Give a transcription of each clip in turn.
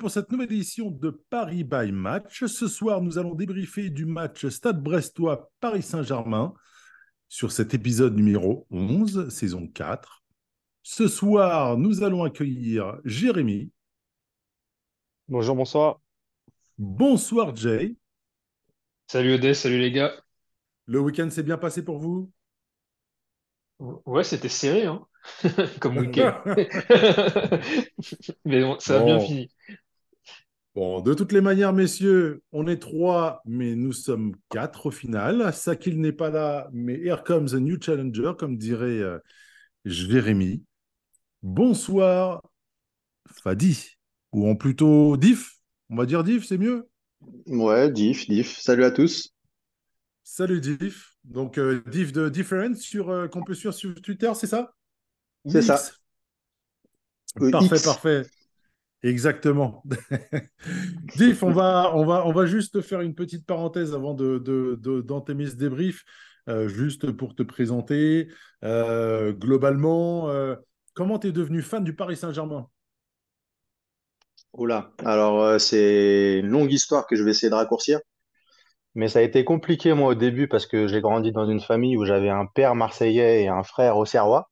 pour cette nouvelle édition de Paris by Match. Ce soir, nous allons débriefer du match Stade Brestois Paris Saint-Germain sur cet épisode numéro 11, saison 4. Ce soir, nous allons accueillir Jérémy. Bonjour, bonsoir. Bonsoir Jay. Salut Odé, salut les gars. Le week-end s'est bien passé pour vous? Ouais, c'était serré, hein, comme week-end. Mais bon, ça a bien fini. Bon, de toutes les manières, messieurs, on est trois, mais nous sommes quatre au final. Sakil n'est pas là, mais here comes a new challenger, comme dirait euh, Jérémy. Bonsoir, Fadi, ou en plutôt Diff. On va dire Diff, c'est mieux? Ouais, diff, diff. Salut à tous. Salut Diff. Donc euh, Diff de Different sur euh, qu'on peut suivre sur Twitter, c'est ça? C'est ça. Parfait, X. parfait. Exactement. Diff, on va, on, va, on va juste faire une petite parenthèse avant de, de- de- d'entamer ce débrief, euh, juste pour te présenter. Euh, globalement, euh, comment tu es devenu fan du Paris Saint-Germain? Oula. Alors, c'est une longue histoire que je vais essayer de raccourcir. Mais ça a été compliqué, moi, au début, parce que j'ai grandi dans une famille où j'avais un père marseillais et un frère auxerrois.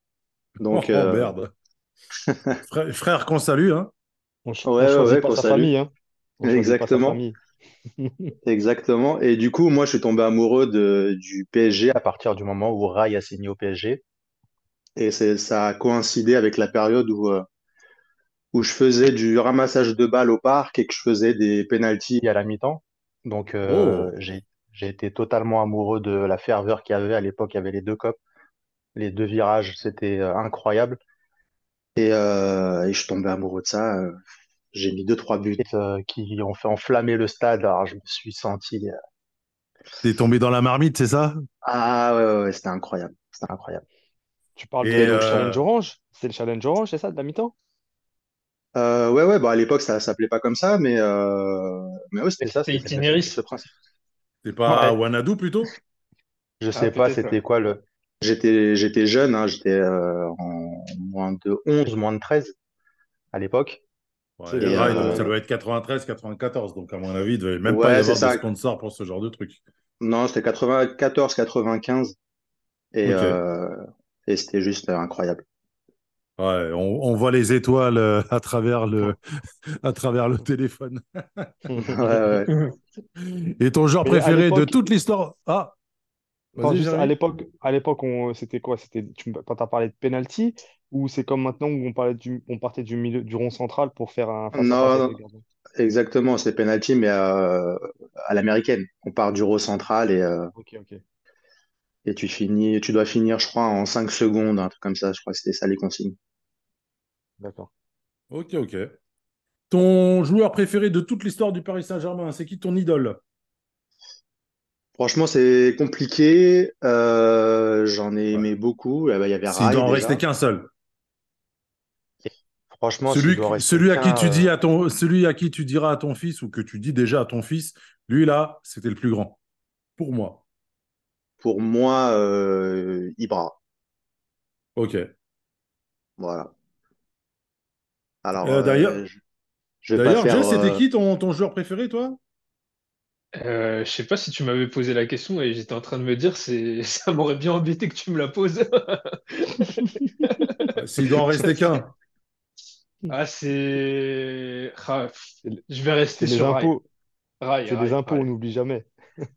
Donc, Oh, merde. Frère, frère qu'on salue, hein. On, Ouais, ouais, pas sa famille, hein. Pas sa Exactement. famille. exactement. Et du coup, moi, je suis tombé amoureux de, du PSG à partir du moment où Rai a signé au PSG. Et c'est, ça a coïncidé avec la période où, euh, où je faisais du ramassage de balles au parc et que je faisais des pénaltys à la mi-temps. Donc, euh, Oh. j'ai, j'ai été totalement amoureux de la ferveur qu'il y avait. À l'époque, il y avait les deux copes, les deux virages, c'était euh, incroyable. Et, euh, et je suis tombé amoureux de ça. euh, J'ai mis deux, trois buts euh, qui ont fait enflammer le stade. Alors, je me suis senti. euh, T'es tombé dans la marmite, c'est ça? Ah ouais, ouais, ouais, c'était incroyable. C'était incroyable. Tu parles Et, de le euh, challenge orange? C'est le challenge orange, c'est ça, de la mi-temps? Euh, ouais, ouais, bah à l'époque, ça s'appelait pas comme ça, mais, euh, mais ouais, c'était ça. C'était C'était Itinéris. ce principe. C'est pas Ouais. Wanadoo plutôt? Je Ah, sais pas, c'était quoi le. J'étais, j'étais jeune, hein, j'étais euh, en moins de 11, moins de 13 à l'époque. Ouais, euh, donc ça doit être 93, 94. Donc, à mon avis, il devait même Ouais, pas y avoir de ça. sponsor pour ce genre de truc. Non, c'était 94, 95. Et, euh, et c'était juste euh, incroyable. Ouais, on, on voit les étoiles à travers le, à travers le téléphone. Ouais, ouais. Et ton à préféré de toute l'histoire Ah juste à l'époque, à l'époque, on, c'était quoi? C'était, tu as parlé de penalty, ou c'est comme maintenant où on parlait du, on partait du milieu, du rond central pour faire un face-à-face Non, non. Exactement, c'est penalty, mais euh, à l'américaine. On part du row central et, euh, Ok, ok. et tu finis, tu dois finir, je crois, en 5 secondes, un truc comme ça. Je crois que c'était ça les consignes. D'accord. Ok, ok. Ton joueur préféré de toute l'histoire du Paris Saint-Germain, c'est qui ton idole? Franchement, c'est compliqué. Euh, j'en ai aimé beaucoup. Eh ben, Il y avait S'il Rai doit en rester qu'un seul. Franchement, Celui, à qui tu euh, dis à ton, celui à qui tu diras à ton fils ou que tu dis déjà à ton fils, lui là, c'était le plus grand. Pour moi. pour moi, euh, Ibra. Ok. Voilà. Alors, Euh, d'ailleurs- euh, je, je D'ailleurs, faire. C'était euh, qui ton, ton joueur préféré, toi? Euh, je sais pas si tu m'avais posé la question et j'étais en train de me dire, c'est, ça m'aurait bien embêté que tu me la poses. S'il doit en rester qu'un. Ah, c'est. Ah, je vais rester les sur impôts, Rai, c'est des impôts, on n'oublie jamais.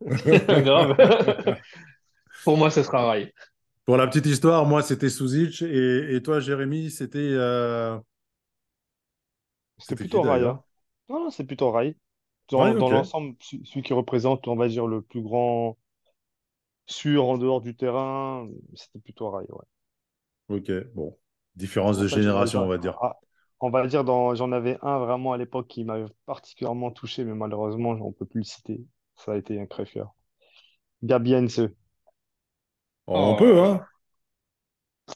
Grave. Pour moi, ce sera Rai. Pour la petite histoire, moi, c'était Suzic et, et toi, Jérémy, c'était. euh, C'était plutôt Rai, d'ailleurs? hein. Non, non, c'est plutôt Rai. Dans, Ouais, dans ok. l'ensemble, celui qui représente, on va dire, le plus grand sûr en dehors du terrain, c'était plutôt Rai, ouais. Ok, bon. Différence de génération, on va dire. On va dire, dans, j'en avais un vraiment à l'époque qui m'avait particulièrement touché, mais malheureusement, on peut plus le citer. Ça a été un crève-cœur. Gabi Heinze. On peut, hein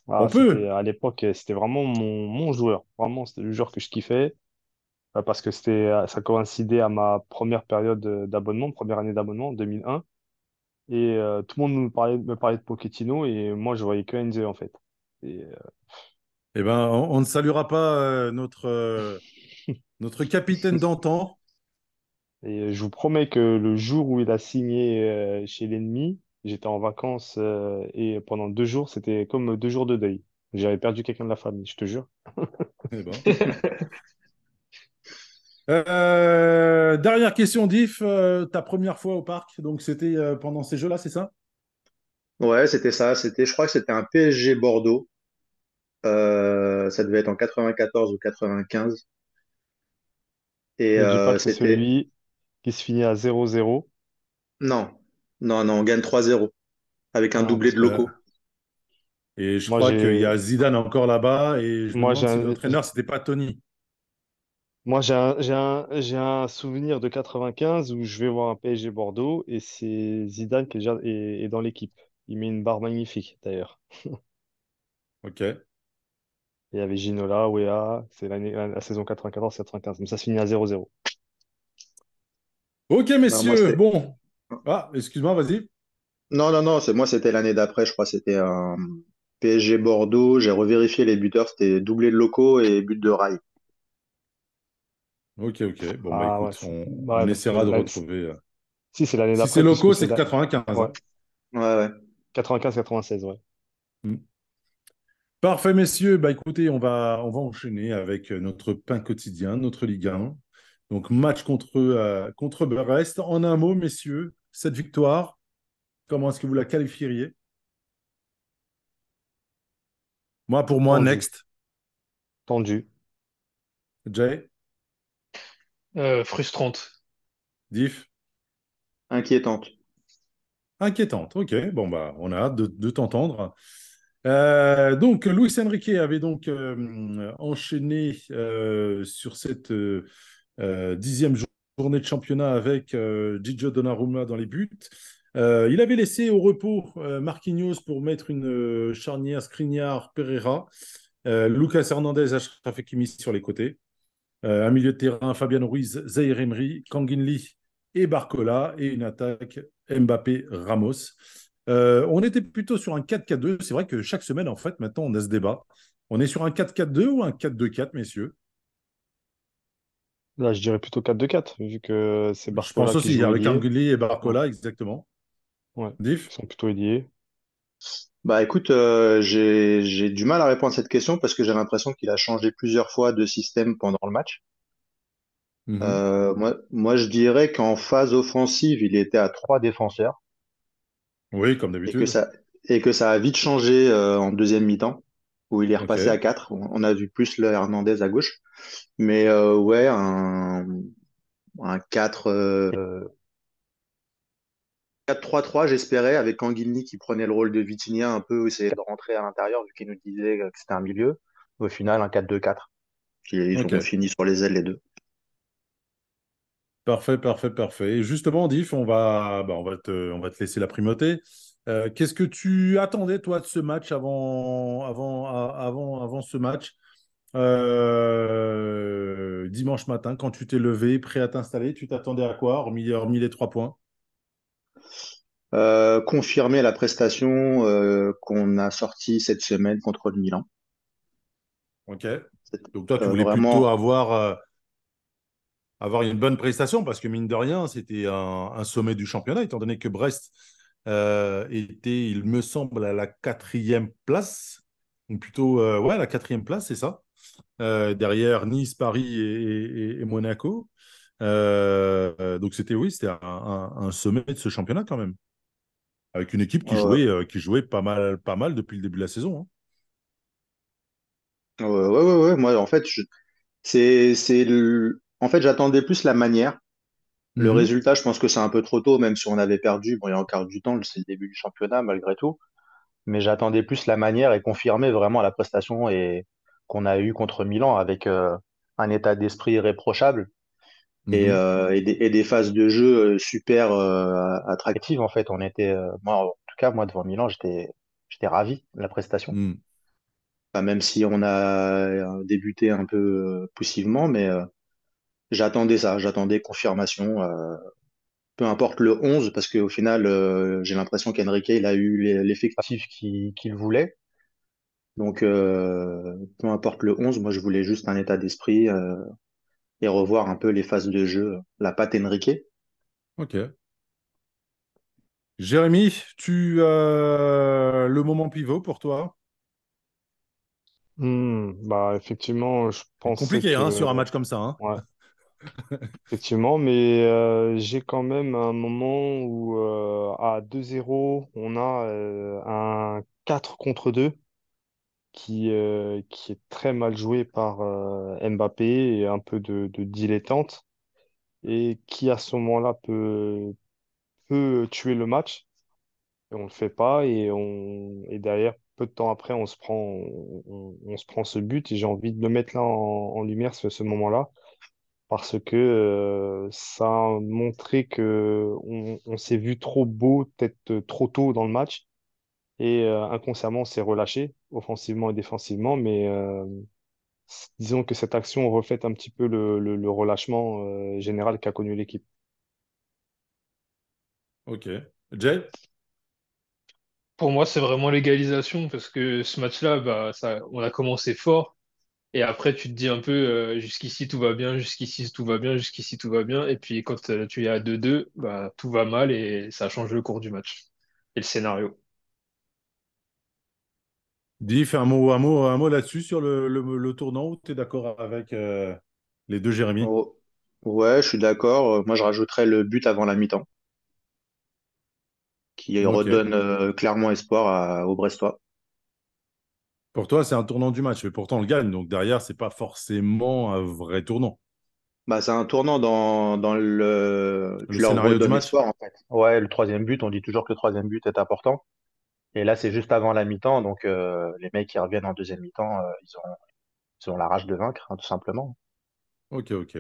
Ah, On peut. à l'époque, c'était vraiment mon, mon joueur. Vraiment, c'était le joueur que je kiffais euh, parce que c'était, euh, ça coïncidait à ma première période d'abonnement, première année d'abonnement, en 2001. Et euh, tout le monde me parlait, me parlait de Pochettino et moi, je voyais que Enzo en fait. Et, euh, Eh ben, on, on ne saluera pas euh, notre, euh, notre capitaine d'antan. et je vous promets que le jour où il a signé euh, chez l'ennemi, j'étais en vacances euh, et pendant deux jours, c'était comme deux jours de deuil. J'avais perdu quelqu'un de la famille, je te jure. Eh ben. Euh, dernière question, Diff. Euh, ta première fois au parc, donc c'était euh, pendant ces jeux-là, c'est ça? Ouais, c'était ça. C'était, je crois que c'était un PSG Bordeaux. Euh, ça devait être en 94 ou 95. Et Me dis pas euh, que c'est c'était... celui qui se finit à zéro zéro. Non, non, non, on gagne 3-0 avec un Ah, doublé parce de que locaux. Et je moi, crois qu'il y a Zidane encore là-bas, et je me moi, j'ai demande si un, l'entraîneur, c'était pas Tony. moi, j'ai un, j'ai un, j'ai un souvenir de 95 où je vais voir un PSG Bordeaux et c'est Zidane qui est, déjà- est, est dans l'équipe. Il met une barre magnifique d'ailleurs. Ok. Il y avait Ginola, Wea, c'est l'année, la, la saison 94-95, mais ça se finit à zéro zéro. Ok, Non, moi, messieurs. Bon. Ah, excuse-moi, vas-y. Non, non, non, c'est moi, c'était l'année d'après, je crois, c'était un PSG Bordeaux. J'ai revérifié les buteurs, c'était doublé de locaux et but de rail. Ok, ok. Bon, bah Ah écoute, on, essaiera de retrouver. euh. si c'est l'année Si c'est d'après, locaux, c'est c'est la... 95. ouais, hein. Ouais, ouais. 95-96, ouais. Mm. Parfait, messieurs. Bah écoutez, on va, on va enchaîner avec euh, notre pain quotidien, notre Ligue 1. Donc, match contre, euh, contre Brest. En un mot, messieurs, cette victoire, comment est-ce que vous la qualifieriez? Moi, pour moi, Tendu, next. tendu. Jay, Euh, frustrante. Diff, Inquiétante. inquiétante. Ok, bon, bah, on a hâte de, de t'entendre. Euh, donc, Luis Enrique avait donc euh, enchaîné euh, sur cette dixième jour- journée de championnat avec Gigio Donnarumma dans les buts. Il avait laissé au repos Marquinhos pour mettre une charnière Skriniar-Pereira, euh, Lucas Hernandez, Achraf Hakimi sur les côtés. Un milieu de terrain, Fabian Ruiz, Zaire Emery, et Barcola, et une attaque Mbappé-Ramos. Euh, on était plutôt sur un 4-4-2. C'est vrai que chaque semaine, en fait, maintenant, on a ce débat. On est sur un 4-4-2 ou un 4-2-4, messieurs? Là, je dirais plutôt 4-2-4, vu que c'est Je pense Barcola qui aussi, avec Lee et Barcola, exactement. ouais, Diff ils sont plutôt ailiers. Bah écoute, euh, j'ai du mal à répondre à cette question parce que j'ai l'impression qu'il a changé plusieurs fois de système pendant le match. Mhm. Euh, moi, moi, je dirais qu'en phase offensive, il était à trois défenseurs Oui, comme et que d'habitude. ça et que ça a vite changé euh, en deuxième mi-temps où il est repassé à quatre. On on a vu plus le Hernandez à gauche, mais euh, ouais, un un 4 euh, 4-3-3, j'espérais, avec Anguigny qui prenait le rôle de Vitinha un peu, essayer de rentrer à l'intérieur vu qu'il nous disait que c'était un milieu. Au final, un 4-2-4. Qui- Ils ont fini sur les ailes les deux. Parfait, parfait, parfait. Et justement, Diff, on va, bah, on va te, on va te laisser la primauté. Euh, qu'est-ce que tu attendais, toi, de ce match avant, avant, avant, avant ce match? Euh, dimanche matin, quand tu t'es levé, prêt à t'installer, tu t'attendais à quoi, hormis, hormis les trois points? Euh, confirmer la prestation euh, qu'on a sortie cette semaine contre le Milan. Ok. Donc toi, tu voulais plutôt avoir, avoir une bonne prestation parce que mine de rien, c'était un, un sommet du championnat, étant donné que Brest euh, était, il me semble, à la quatrième place, ou plutôt, euh, ouais, la quatrième place, c'est ça, Euh, derrière Nice, Paris et, et- et Monaco. Donc c'était, oui, c'était un, un- un sommet de ce championnat quand même, avec une équipe qui jouait, qui jouait pas mal, pas mal depuis le début de la saison. hein. ouais, ouais, ouais, ouais, moi, en fait, je- c'est le, en fait, j'attendais plus la manière. Le Mhm. résultat, je pense que c'est un peu trop tôt, même si on avait perdu. Bon, il y a encore du temps, c'est le début du championnat, malgré tout. Mais j'attendais plus la manière et confirmer vraiment la prestation et qu'on a eue contre Milan avec euh, un état d'esprit irréprochable et, Mhm. euh, et, des, et des phases de jeu euh, super euh, attractives. En fait, on était, moi, en tout cas, moi, devant Milan, j'étais, j'étais ravi de la prestation. Mhm. Enfin, même si on a débuté un peu poussivement, mais j'attendais ça, j'attendais confirmation. euh, peu importe le 11, parce qu'au final, euh, j'ai l'impression qu'Enrique, il a eu l'e- l'effectif qu'il voulait. Donc, euh, peu importe le 11, moi, je voulais juste un état d'esprit euh, et revoir un peu les phases de jeu, la patte Enrique. Ok. Jérémy, tu as le moment pivot pour toi? Hmm, bah, effectivement, je C'est pensais compliqué hein, sur un match comme ça. hein. Ouais, effectivement, mais euh, j'ai quand même un moment où euh, à 2-0, on a euh, un 4 contre 2 qui, qui est très mal joué par Mbappé et un peu de, de dilettante et qui à ce moment-là peut, peut tuer le match. Et on le fait pas et, on, et derrière, peu de temps après, on se prend, on, se prend ce but et j'ai envie de le mettre là en, en lumière, ce, ce moment-là, parce que euh, ça a montré que on, on s'est vu trop beau, peut-être trop tôt dans le match et euh, inconsciemment, on s'est relâché, offensivement et défensivement, mais euh, disons que cette action reflète un petit peu le, le, le relâchement euh, général qu'a connu l'équipe. Ok. Jay? Pour moi, c'est vraiment l'égalisation parce que ce match-là, bah, ça, on a commencé fort et après tu te dis un peu euh, jusqu'ici tout va bien, jusqu'ici tout va bien, jusqu'ici tout va bien et puis quand euh, tu es à 2-2, bah, tout va mal et ça change le cours du match et le scénario. Dis, fais un mot, un mot, un mot là-dessus sur le, le, le tournant où tu es d'accord avec euh, les deux Jérémy? Oh, ouais, je suis d'accord. Moi, je rajouterais le but avant la mi-temps, qui redonne euh, clairement espoir à- aux Brestois. Pour toi, c'est un tournant du match, mais pourtant on le gagne. Donc derrière, c'est pas forcément un vrai tournant. Bah, c'est un tournant dans, dans le... Le scénario du redonnes match? espoir, en fait. Ouais, le troisième but, on dit toujours que le troisième but est important. Et là, c'est juste avant la mi-temps, donc euh, les mecs qui reviennent en deuxième mi-temps, euh, ils ont, ils ont la rage de vaincre, hein, tout simplement. Ok, ok.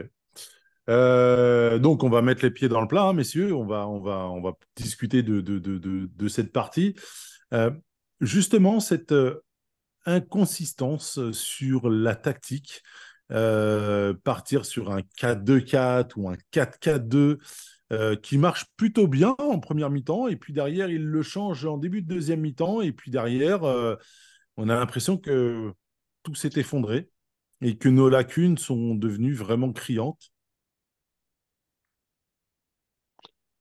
Euh, donc, on va mettre les pieds dans le plat, hein, messieurs. On va, on va, on va discuter de, de, de, de, de cette partie. Euh, justement, cette euh, inconsistance sur la tactique, euh, partir sur un 4-2-4 ou un 4-4-2 euh, qui marche plutôt bien en première mi-temps, et puis derrière, il le change en début de deuxième mi-temps, et puis derrière, euh, on a l'impression que tout s'est effondré et que nos lacunes sont devenues vraiment criantes.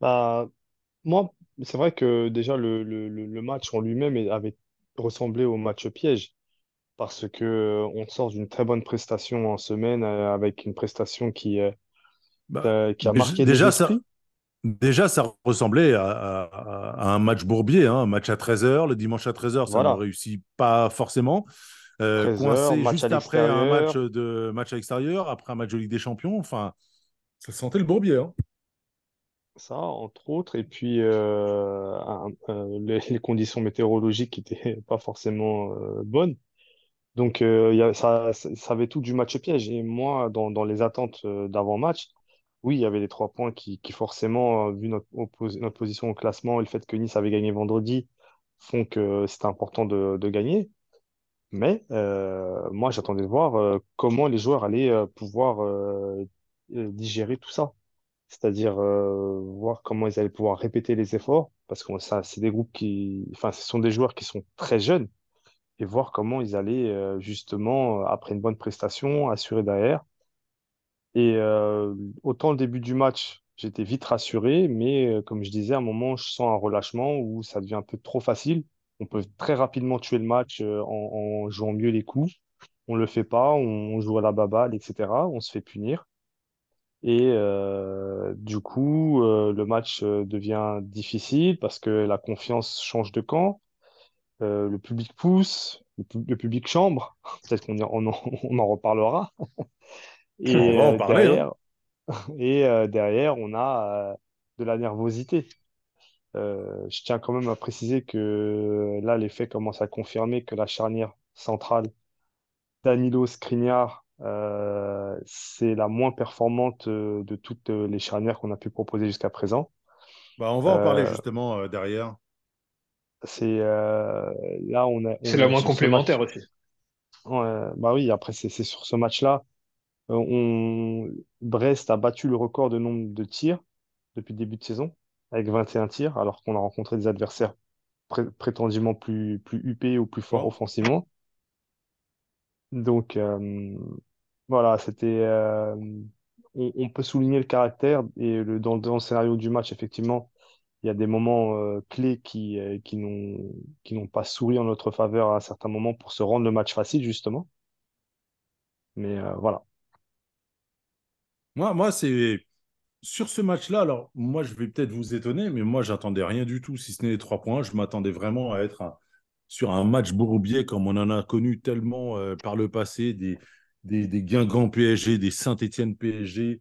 Bah, moi, c'est vrai que déjà le, le, le match en lui-même avait ressemblé au match piège. parce que euh, on sort d'une très bonne prestation en semaine euh, avec une prestation qui, euh, Bah, qui a marqué déjà, ça, déjà, ça ressemblait à, à- à un match bourbier, hein, un match à 13h. Le dimanche à 13h, ça ne Voilà, réussit pas forcément. Euh, 13h, coincé juste après un match, de, match à l'extérieur, après un match de Ligue des Champions. Enfin, ça sentait le bourbier. hein. Ça, entre autres, et puis euh, les, conditions météorologiques qui n'étaient pas forcément euh, bonnes. Donc, euh, ça, avait tout du match piège. Et moi, dans, les attentes d'avant-match, oui, il y avait les trois points qui, forcément, vu notre, position au classement et le fait que Nice avait gagné vendredi, font que c'était important de, gagner. Mais moi, j'attendais de voir comment les joueurs allaient pouvoir digérer tout ça. C'est-à-dire euh, voir comment ils allaient pouvoir répéter les efforts, parce que ça, c'est des groupes qui, enfin, ce sont des joueurs qui sont très jeunes, et voir comment ils allaient euh, justement, après une bonne prestation, assurer derrière. Et euh, autant le début du match, j'étais vite rassuré, mais comme je disais, à un moment, je sens un relâchement où ça devient un peu trop facile. On peut très rapidement tuer le match en, jouant mieux les coups. On le fait pas, on joue à la baballe, etc. On se fait punir. Et euh, du coup, euh, le match euh, devient difficile parce que la confiance change de camp. Le public pousse, le, pu- le public chambre. Peut-être qu'on on en, on en reparlera. On Et va en parler. hein. derrière, et derrière, on a de la nervosité. Je tiens quand même à préciser que là, les faits commencent à confirmer que la charnière centrale Danilo Skriniar, euh, c'est la moins performante euh, de toutes euh, les charnières qu'on a pu proposer jusqu'à présent. Bah, on va en parler justement euh, derrière. c'est euh, là, on a, C'est la moins match. complémentaire aussi. Ouais, bah oui, après, c'est sur ce match-là. euh, on... Brest a battu le record de nombre de tirs depuis le début de saison, avec 21 tirs, alors qu'on a rencontré des adversaires pré- prétendument plus, plus huppés ou plus forts offensivement. Donc, euh, voilà, c'était. euh, on, peut souligner le caractère et le, dans, dans le scénario du match, effectivement, il y a des moments euh, clés qui, qui n'ont pas souri en notre faveur à un certain moment pour se rendre le match facile, justement. Mais voilà. Moi, moi c'est sur ce match-là. Alors, moi, je vais peut-être vous étonner, mais moi, j'attendais rien du tout, si ce n'est les trois points. Je m'attendais vraiment à être sur un match bourbier comme on en a connu tellement euh, par le passé, des, des, des Guingamp PSG, des Saint-Étienne PSG.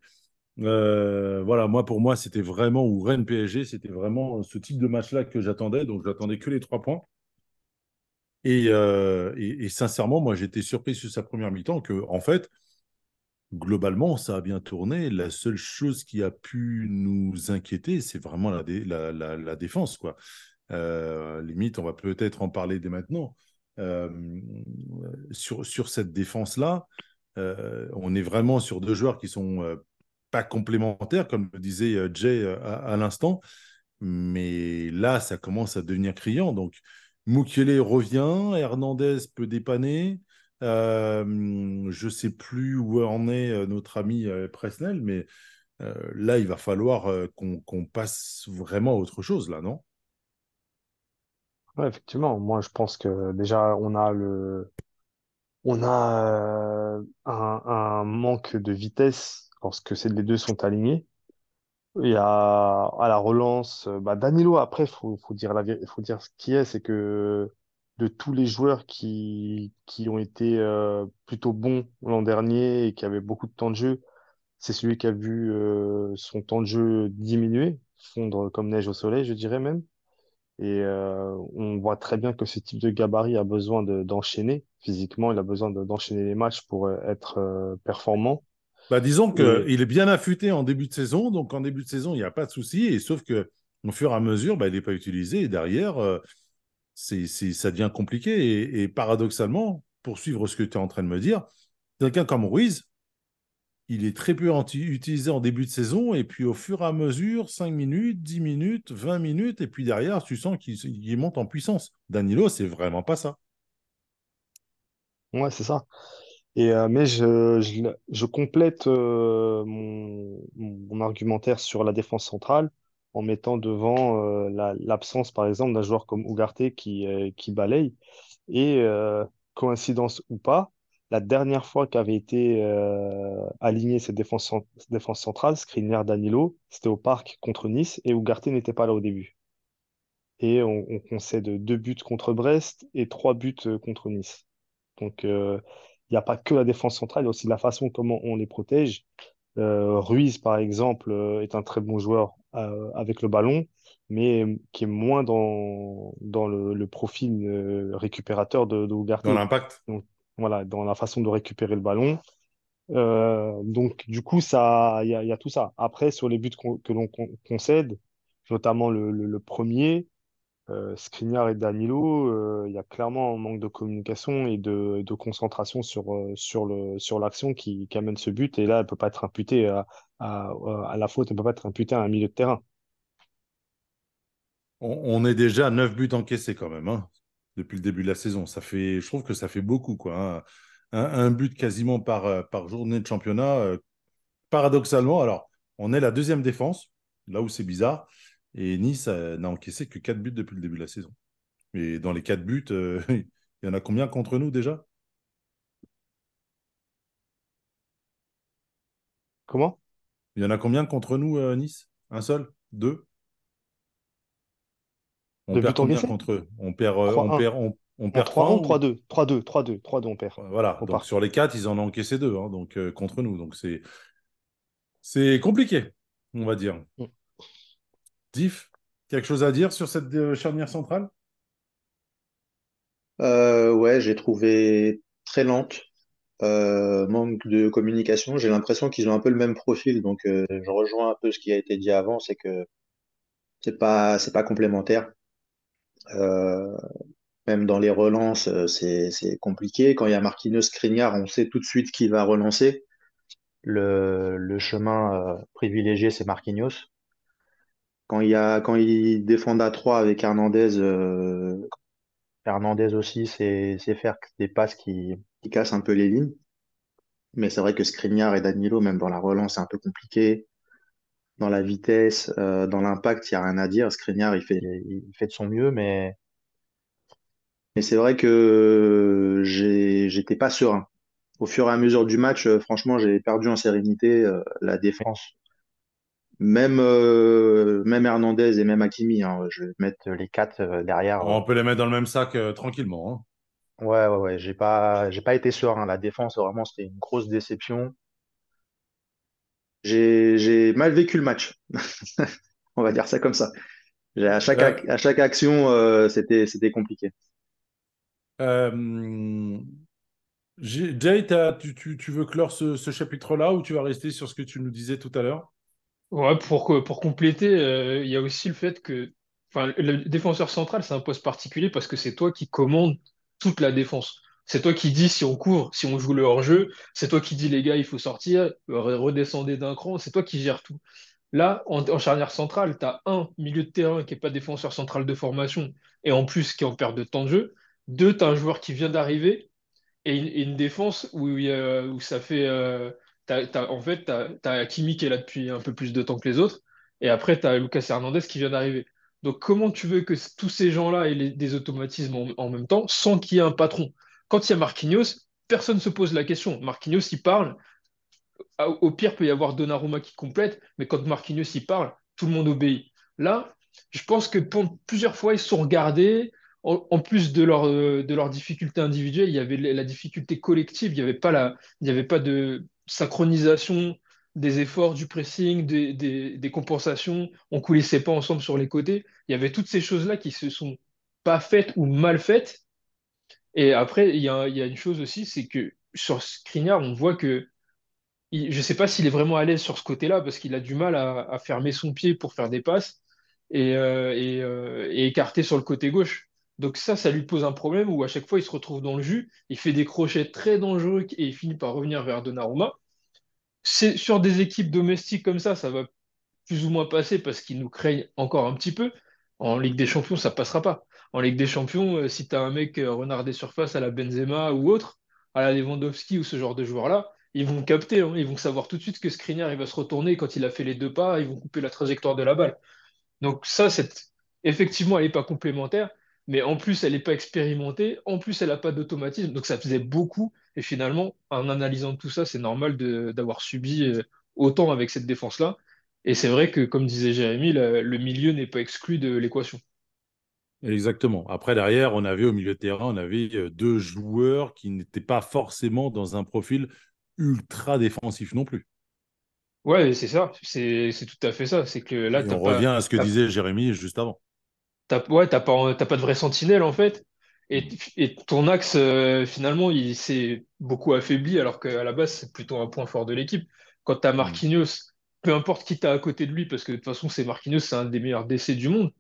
Euh, voilà, moi, pour moi, c'était vraiment, ou Rennes PSG, c'était vraiment ce type de match-là que j'attendais. Donc, j'attendais que les trois points. Et, euh, et, et sincèrement, moi, j'étais surpris sur sa première mi-temps que, en fait, globalement, ça a bien tourné. La seule chose qui a pu nous inquiéter, c'est vraiment la, dé- la, la défense, quoi. Euh, limite, on va peut-être en parler dès maintenant. Euh, sur, sur cette défense-là, euh, on est vraiment sur deux joueurs qui sont pas complémentaires, comme le disait Jay à, l'instant. Mais là, ça commence à devenir criant. Donc, Mukiele revient, Hernandez peut dépanner. Je ne sais plus où en est notre ami Presnel, mais là, il va falloir qu'on qu'on passe vraiment à autre chose, là, non? Effectivement, moi, je pense que déjà, on a le, on a euh, un, manque de vitesse lorsque les deux sont alignés. Il y a à la relance, euh, bah Danilo, après, faut, faut dire ce qui est, c'est que de tous les joueurs qui, qui ont été euh, plutôt bons l'an dernier et qui avaient beaucoup de temps de jeu, c'est celui qui a vu son temps de jeu diminuer, fondre comme neige au soleil, je dirais même. Et euh, on voit très bien que ce type de gabarit a besoin de, d'enchaîner physiquement, il a besoin de- d'enchaîner les matchs pour euh, être euh, performant. Bah, disons Et qu'il est bien affûté en début de saison, donc en début de saison, il n'y a pas de souci, et sauf que au fur et à mesure, bah, il n'est pas utilisé, et derrière, euh, c'est, c'est, ça devient compliqué. Et, et paradoxalement, pour suivre ce que tu es en train de me dire, quelqu'un comme Ruiz, il est très peu utilisé en début de saison, et puis au fur et à mesure, 5 minutes, 10 minutes, 20 minutes, et puis derrière, tu sens qu'il il monte en puissance. Danilo, c'est vraiment pas ça. ouais, c'est ça. Et, euh, mais je, je, complète euh, mon, argumentaire sur la défense centrale en mettant devant euh, la- l'absence, par exemple, d'un joueur comme Ugarte qui, qui balaye. Et coïncidence ou pas, la dernière fois qu'avait été euh, aligné cette défense, cette défense centrale, Skriniar Danilo, c'était au Parc contre Nice et Ugarte n'était pas là au début. Et on, on concède deux buts contre Brest et trois buts euh, contre Nice. Donc, euh, il n'y a pas que la défense centrale, il y a aussi la façon comment on les protège. Euh, Ruiz, par exemple, est un très bon joueur avec le ballon, mais qui est moins dans, dans le, le profil récupérateur de, de. Dans l'impact. Donc, voilà, dans la façon de récupérer le ballon. Euh, donc, du coup, il y a, tout ça. Après, sur les buts que l'on con- concède, notamment le, premier, euh, et Danilo, euh, il y a clairement un manque de communication et de, concentration sur, euh, sur le, sur l'action qui, qui amène ce but. Et là, elle peut pas être imputée à, à, la faute, elle peut pas être imputée à un milieu de terrain. On, on est déjà à 9 buts encaissés quand même, hein, depuis le début de la saison. Ça fait, je trouve que ça fait beaucoup, quoi. hein. Un, un but quasiment par, euh, par journée de championnat. euh, paradoxalement, alors, on est la deuxième défense, là où c'est bizarre, et Nice n'a encaissé que 4 buts depuis le début de la saison. Et dans les 4 buts, euh, il y en a combien contre nous déjà? Comment? Il y en a combien contre nous, euh, Nice? Un seul? Deux? On De perd combien encaissé? contre eux? On perd, euh, on 3-1. perd, on, on perd 3-1 3-1 ou ou... 3-2? 3-2, 3-2, 3-2, 3-2, on perd Voilà, au donc parc. sur les 4, ils en ont encaissé deux hein, donc, euh, contre nous. Donc c'est c'est compliqué, on va dire. Mm. Diff, quelque chose à dire sur cette euh, charnière centrale? Euh, ouais, j'ai trouvé très lente, euh, manque de communication. J'ai l'impression qu'ils ont un peu le même profil, donc euh, je rejoins un peu ce qui a été dit avant, c'est que c'est pas c'est pas complémentaire. Euh, Même dans les relances, euh, c'est compliqué. Quand il y a Marquinhos, Skriniar, on sait tout de suite qui va relancer. Le, le chemin euh, privilégié, c'est Marquinhos. Quand il y a, quand ils défendent à 3 avec Hernandez, Hernandez aussi, c'est c'est faire des passes qui, qui cassent un peu les lignes. Mais c'est vrai que Skriniar et Danilo, même dans la relance, c'est un peu compliqué. Dans la vitesse, euh, dans l'impact, il n'y a rien à dire. Skriniar, il fait, il fait de son mieux, mais, mais c'est vrai que j'étais pas serein. Au fur et à mesure du match, euh, franchement, j'ai perdu en sérénité. euh, la défense, même, euh, même Hernandez et même Hakimi, hein, je vais mettre les quatre derrière. On peut les mettre dans le même sac tranquillement. hein. Ouais, ouais, ouais, j'ai pas, j'ai pas été serein. La défense, vraiment, c'était une grosse déception. J'ai, mal vécu le match. On va dire ça comme ça. À chaque, ac- à chaque action, euh, c'était, c'était compliqué. euh, j'ai- Jay, tu, tu- tu veux clore ce, ce chapitre-là ou tu vas rester sur ce que tu nous disais tout à l'heure? Ouais, pour, que- pour compléter, euh, il y a aussi le fait que enfin, le défenseur central, c'est un poste particulier parce que c'est toi qui commandes toute la défense. C'est toi qui dis si on court, si on joue le hors-jeu, c'est toi qui dis les gars, il faut sortir, re- redescendez d'un cran, c'est toi qui gères tout. Là, en, charnière centrale, tu as un milieu de terrain qui n'est pas défenseur central de formation et en plus qui est en perte de temps de jeu. Deux, tu as un joueur qui vient d'arriver et une, défense a- où ça fait. euh, en fait, tu as, Hakimi qui est là depuis un peu plus de temps que les autres. Et après, tu as Lucas Hernandez qui vient d'arriver. Donc, comment tu veux que tous ces gens-là aient des automatismes en même temps sans qu'il y ait un patron? Quand il y a Marquinhos, personne ne se pose la question. Marquinhos, il parle. Au pire, peut y avoir Donnarumma qui complète, mais quand Marquinhos y parle, tout le monde obéit. Là, je pense que plusieurs fois, ils sont regardés. En, plus de leur, euh, de leurs difficultés individuelles, il y avait la difficulté collective. Il n'y avait pas il avait pas de synchronisation des efforts, du pressing, des, des, compensations. On coulissait pas ensemble sur les côtés. Il y avait toutes ces choses-là qui se sont pas faites ou mal faites. Et après, il y a, une chose aussi, c'est que sur Skriniar, on voit que je ne sais pas s'il est vraiment à l'aise sur ce côté-là parce qu'il a du mal à, fermer son pied pour faire des passes et, euh, euh, et écarter sur le côté gauche. Donc ça, ça lui pose un problème où à chaque fois il se retrouve dans le jus, il fait des crochets très dangereux et il finit par revenir vers Donnarumma. Sur des équipes domestiques comme ça, ça va plus ou moins passer parce qu'ils nous craignent encore un petit peu. En Ligue des Champions, ça passera pas. En Ligue des Champions, euh, si tu as un mec euh, renard des surfaces à la Benzema ou autre, à la Lewandowski ou ce genre de joueur-là, ils vont capter, hein. ils vont savoir tout de suite que Skriniar il va se retourner quand il a fait les deux pas, ils vont couper la trajectoire de la balle. Donc ça, c'est effectivement, elle n'est pas complémentaire, mais en plus, elle n'est pas expérimentée, en plus, elle n'a pas d'automatisme, donc ça faisait beaucoup. Et finalement, en analysant tout ça, c'est normal d'avoir subi euh, autant avec cette défense-là. Et c'est vrai que, comme disait Jérémy, le milieu n'est pas exclu de l'équation. Exactement. Après, derrière, on avait au milieu de terrain, on avait euh, deux joueurs qui n'étaient pas forcément dans un profil ultra défensif non plus. Ouais, c'est ça, c'est tout à fait ça. C'est que là, on pas, revient à ce que disait Jérémy juste avant. t'as- ouais, t'as pas, pas de vrai sentinelle en fait. Et, et ton axe, euh, finalement, il s'est beaucoup affaibli alors qu'à la base, c'est plutôt un point fort de l'équipe. Quand t'as Mm. Marquinhos, peu importe qui t'as à côté de lui, parce que de toute façon, c'est Marquinhos, c'est un des meilleurs décès du monde.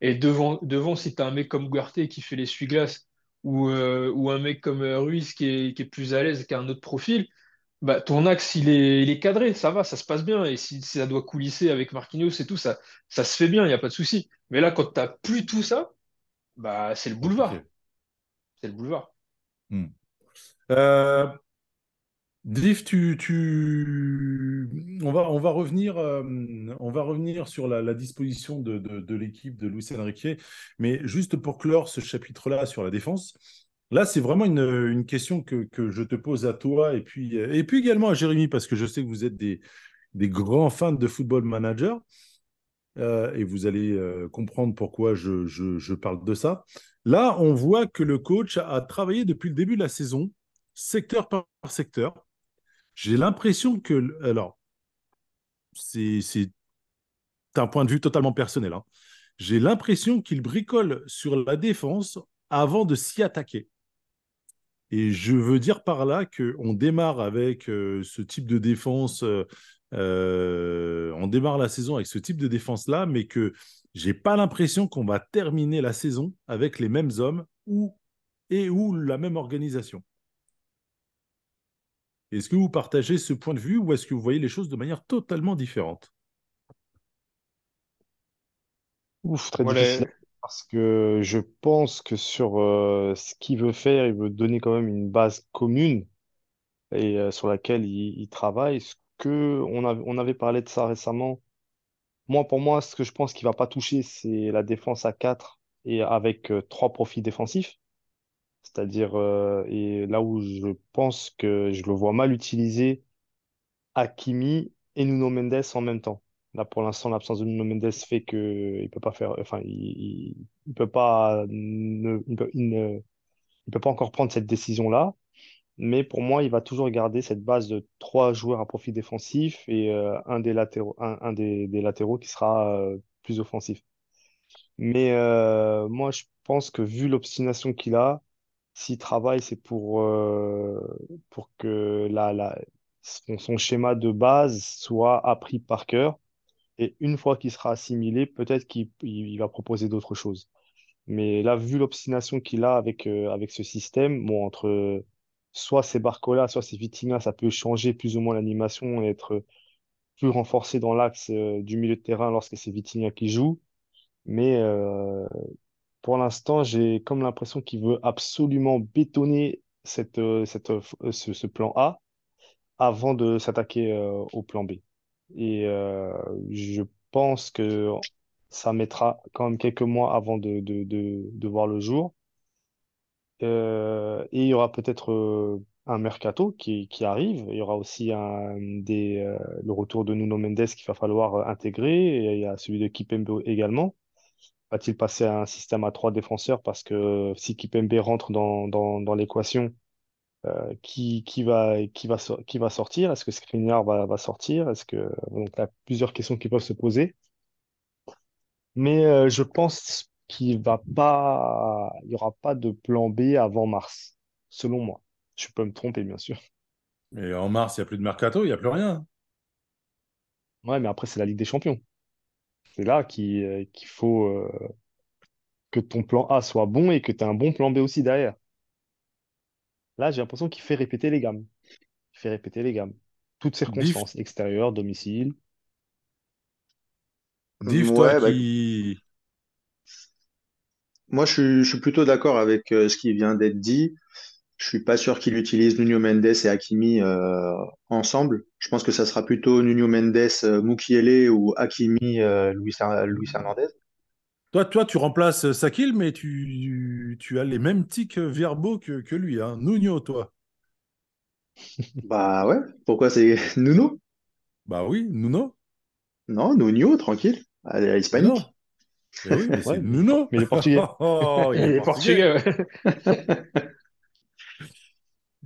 Et devant, devant si t'as un mec comme Ugarte qui fait l'essuie-glace ou, euh, ou un mec comme euh, Ruiz qui est, qui est plus à l'aise, qui a un autre profil, bah, ton axe, il est, il est cadré, ça va, ça se passe bien. Et si, si ça doit coulisser avec Marquinhos et tout, ça, ça se fait bien, il n'y a pas de souci. Mais là, quand t'as plus tout ça, bah, c'est le boulevard. C'est le boulevard. Mm. Euh, Div, tu, tu... On, va, euh, revenir sur la, disposition de, l'équipe de Luis Enrique, mais juste pour clore ce chapitre-là sur la défense, là, c'est vraiment une, question que, je te pose à toi et puis, et puis également à Jérémy, parce que je sais que vous êtes des, grands fans de football manager, euh, et vous allez euh, comprendre pourquoi je parle de ça. Là, on voit que le coach a travaillé depuis le début de la saison, secteur par secteur. J'ai l'impression que, alors, c'est un point de vue totalement personnel. Hein. J'ai l'impression qu'il bricole sur la défense avant de s'y attaquer. Et je veux dire par là qu'on démarre avec euh, ce type de défense, euh, euh, on démarre la saison avec ce type de défense-là, mais que j'ai pas l'impression qu'on va terminer la saison avec les mêmes hommes ou, et ou la même organisation. Est-ce que vous partagez ce point de vue ou est-ce que vous voyez les choses de manière totalement différente? Ouf, très difficile. Parce que je pense que sur euh, ce qu'il veut faire, il veut donner quand même une base commune et euh, sur laquelle il, il travaille. Ce que on avait, on avait parlé de ça récemment. Moi, pour moi, ce que je pense qu'il va pas toucher, c'est la défense à 4 et avec euh, trois profils défensifs. C'est-à-dire, euh, et là où je pense que je le vois mal utiliser Hakimi et Nuno Mendes en même temps. Là, pour l'instant, l'absence de Nuno Mendes fait que il peut pas faire, enfin, il, peut pas, ne, il peut, ne, peut pas encore prendre cette décision-là. Mais pour moi, il va toujours garder cette base de trois joueurs à profil défensif et euh, un des latéraux, un, des, latéraux qui sera euh, plus offensif. Mais moi, je pense que vu l'obstination qu'il a, s'il travaille, c'est pour, euh, que son, schéma de base soit appris par cœur. Et une fois qu'il sera assimilé, peut-être qu'il il il va proposer d'autres choses. Mais là, vu l'obstination qu'il a avec, euh, ce système, bon, entre soit c'est Barcola, soit c'est Vitinha, ça peut changer plus ou moins l'animation et être plus renforcé dans l'axe euh, du milieu de terrain lorsque c'est Vitinha qui joue. Mais euh, pour l'instant, j'ai comme l'impression qu'il veut absolument bétonner euh, cette, euh, ce, plan A avant de s'attaquer euh, au plan B. Et euh, je pense que ça mettra quand même quelques mois avant de, voir le jour. Euh, et il y aura peut-être euh, un mercato qui, arrive. Il y aura aussi euh, le retour de Nuno Mendes qu'il va falloir euh, intégrer. Il y a celui de Kipembe également. Va-t-il passer à un système à trois défenseurs? Parce que si Kipembe rentre dans, dans, dans l'équation, euh, qui, qui va, qui va, so- qui va sortir? Est-ce que Skriniar va, va sortir? Est-ce que, donc, il y a plusieurs questions qui peuvent se poser. Mais euh, je pense qu'il va pas, il y aura pas de plan B avant mars, selon moi. Je peux me tromper, bien sûr. Et en mars, il n'y a plus de mercato, il n'y a plus rien. Ouais, mais après, c'est la Ligue des Champions. C'est là qu'il euh, qu'il faut euh, que ton plan A soit bon et que tu aies un bon plan B aussi derrière. Là, j'ai l'impression qu'il fait répéter les gammes. Il fait répéter les gammes. Toutes Diff, circonstances, extérieur, domicile. Diff, toi Ouais, bah, qui. moi je suis, je suis plutôt d'accord avec euh, ce qui vient d'être dit. Je suis pas sûr qu'il utilise Nuno Mendes et Hakimi euh, ensemble. Je pense que ça sera plutôt Nuno Mendes, euh, Mukiele ou Hakimi, euh, Luis, Luis Hernandez. Toi, toi, tu remplaces Sakil, mais tu, tu as les mêmes tics verbaux que, que lui. Hein. Nuno, toi. Bah ouais, pourquoi c'est Nuno? Bah oui, Nuno. Non, Nuno, tranquille. Allez, Mais hispanique. non. Mais oui, mais c'est Ouais, mais, Nuno. mais les Portugais. Oh, il est portugais. portugais, ouais.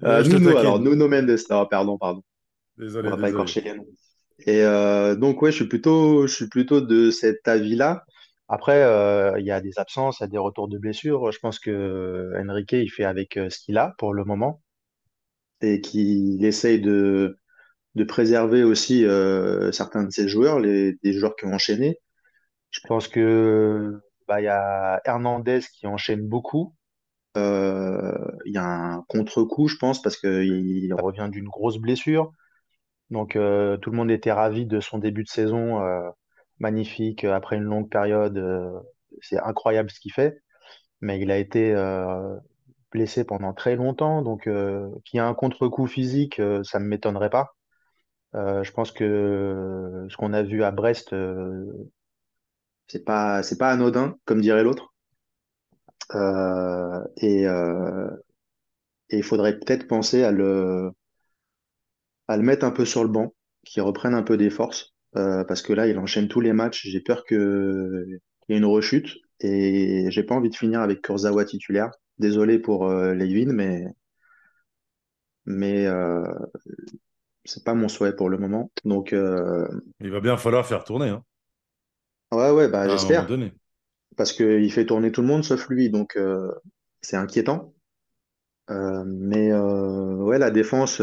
Euh, Nuno, alors. Nuno Mendes. Ah, pardon, pardon. On Désolé, va pas désolé. écorcher les noms. Et euh, donc ouais, je suis plutôt, je suis plutôt de cet avis-là. Après, euh, il y a des absences, il y a des retours de blessures. Je pense que Enrique, il fait avec ce qu'il a pour le moment et qu'il essaye de, de préserver aussi euh, certains de ses joueurs, les, des joueurs qui ont enchaîné. Je pense que bah, il y a Hernandez qui enchaîne beaucoup. Euh, il y a un contre-coup, je pense, parce qu'il il revient d'une grosse blessure. Donc euh, tout le monde était ravi de son début de saison, euh, magnifique, après une longue période. c'est incroyable ce qu'il fait, mais il a été blessé pendant très longtemps. Donc qu'il y ait un contre-coup physique, ça ne m'étonnerait pas. Euh, je pense que ce qu'on a vu à Brest, euh, c'est pas, c'est pas anodin, comme dirait l'autre. Euh, et euh, et il faudrait peut-être penser à le, à le mettre un peu sur le banc, qu'il reprenne un peu des forces, euh, parce que là, il enchaîne tous les matchs. J'ai peur qu'il y ait une rechute et j'ai pas envie de finir avec Kurzawa titulaire. Désolé pour euh, Levin, mais, mais euh, c'est pas mon souhait pour le moment. Donc, Il va bien falloir faire tourner, hein, ouais, ouais, bah, j'espère. Parce qu'il fait tourner tout le monde sauf lui, donc euh, c'est inquiétant. Euh, mais euh, ouais, la défense,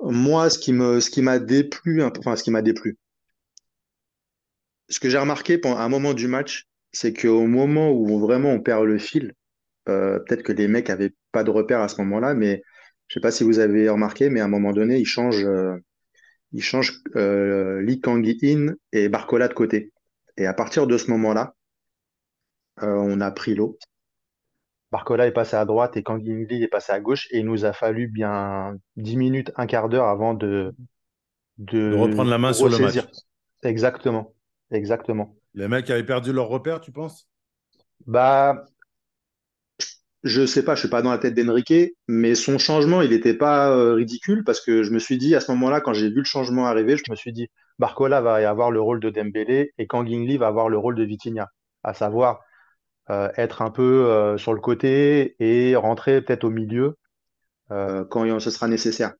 moi, ce qui me, m'a déplu, enfin, ce qui m'a déplu, ce que j'ai remarqué pendant un moment du match, c'est qu'au moment où vraiment on perd le fil, peut-être que les mecs avaient pas de repère à ce moment-là, mais je sais pas si vous avez remarqué, mais à un moment donné, ils changent, ils changent Lee Kang-in et Barcola de côté. Et à partir de ce moment-là, euh, on a pris l'eau. Barcola est passé à droite et Kang In Lee est passé à gauche. Et il nous a fallu bien 10 minutes, un quart d'heure avant de, De de reprendre la main sur le match. Exactement. Exactement. Les mecs avaient perdu leur repère, tu penses? Bah, je sais pas, je suis pas dans la tête d'Enrique, mais son changement, il n'était pas euh, ridicule parce que je me suis dit à ce moment-là, quand j'ai vu le changement arriver, je me suis dit, Barcola va avoir le rôle de Dembélé et Kang In Lee va avoir le rôle de Vitinha, à savoir euh, être un peu euh, sur le côté et rentrer peut-être au milieu euh, quand ce sera nécessaire.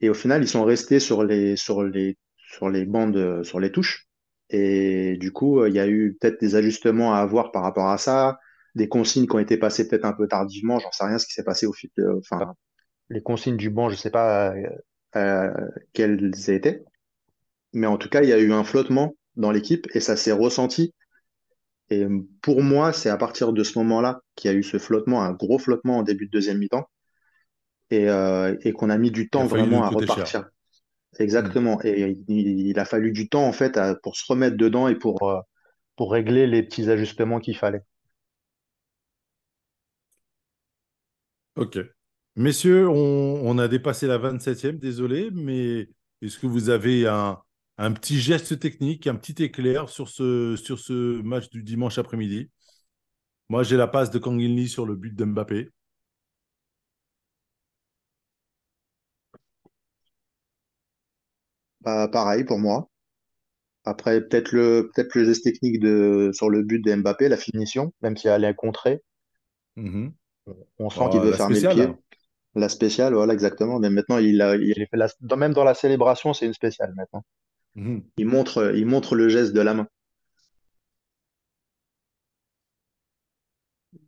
Et au final, ils sont restés sur les, sur les, sur les bandes, sur les touches. Et du coup, il y a eu peut-être des ajustements à avoir par rapport à ça, des consignes qui ont été passées peut-être un peu tardivement. J'en sais rien ce qui s'est passé au fil de, enfin, les consignes du banc, je sais pas quelles étaient. Mais en tout cas, il y a eu un flottement dans l'équipe et ça s'est ressenti. Et pour moi, c'est à partir de ce moment-là qu'il y a eu ce flottement, un gros flottement en début de deuxième mi-temps et, euh, et qu'on a mis du temps vraiment à cher. repartir. Exactement. Et il, il a fallu du temps en fait à- pour se remettre dedans et pour, euh, pour régler les petits ajustements qu'il fallait. Ok. Messieurs, on, on a dépassé la 27e, désolé, mais est-ce que vous avez un, un petit geste technique, un petit éclair sur ce, sur ce match du dimanche après-midi? Moi, j'ai la passe de Kang Lee sur le but d'Mbappé. Bah, pareil pour moi. Après, peut-être le, peut-être le geste technique de, sur le but de Mbappé, la finition, même si elle est contrée, Mhm. on sent qu'il Oh, devait la fermer le spéciale. pied. La spéciale, voilà, exactement. Mais maintenant, il a, il fait la- même dans la célébration, c'est une spéciale maintenant. Mhm. Il montre, il montre le geste de la main.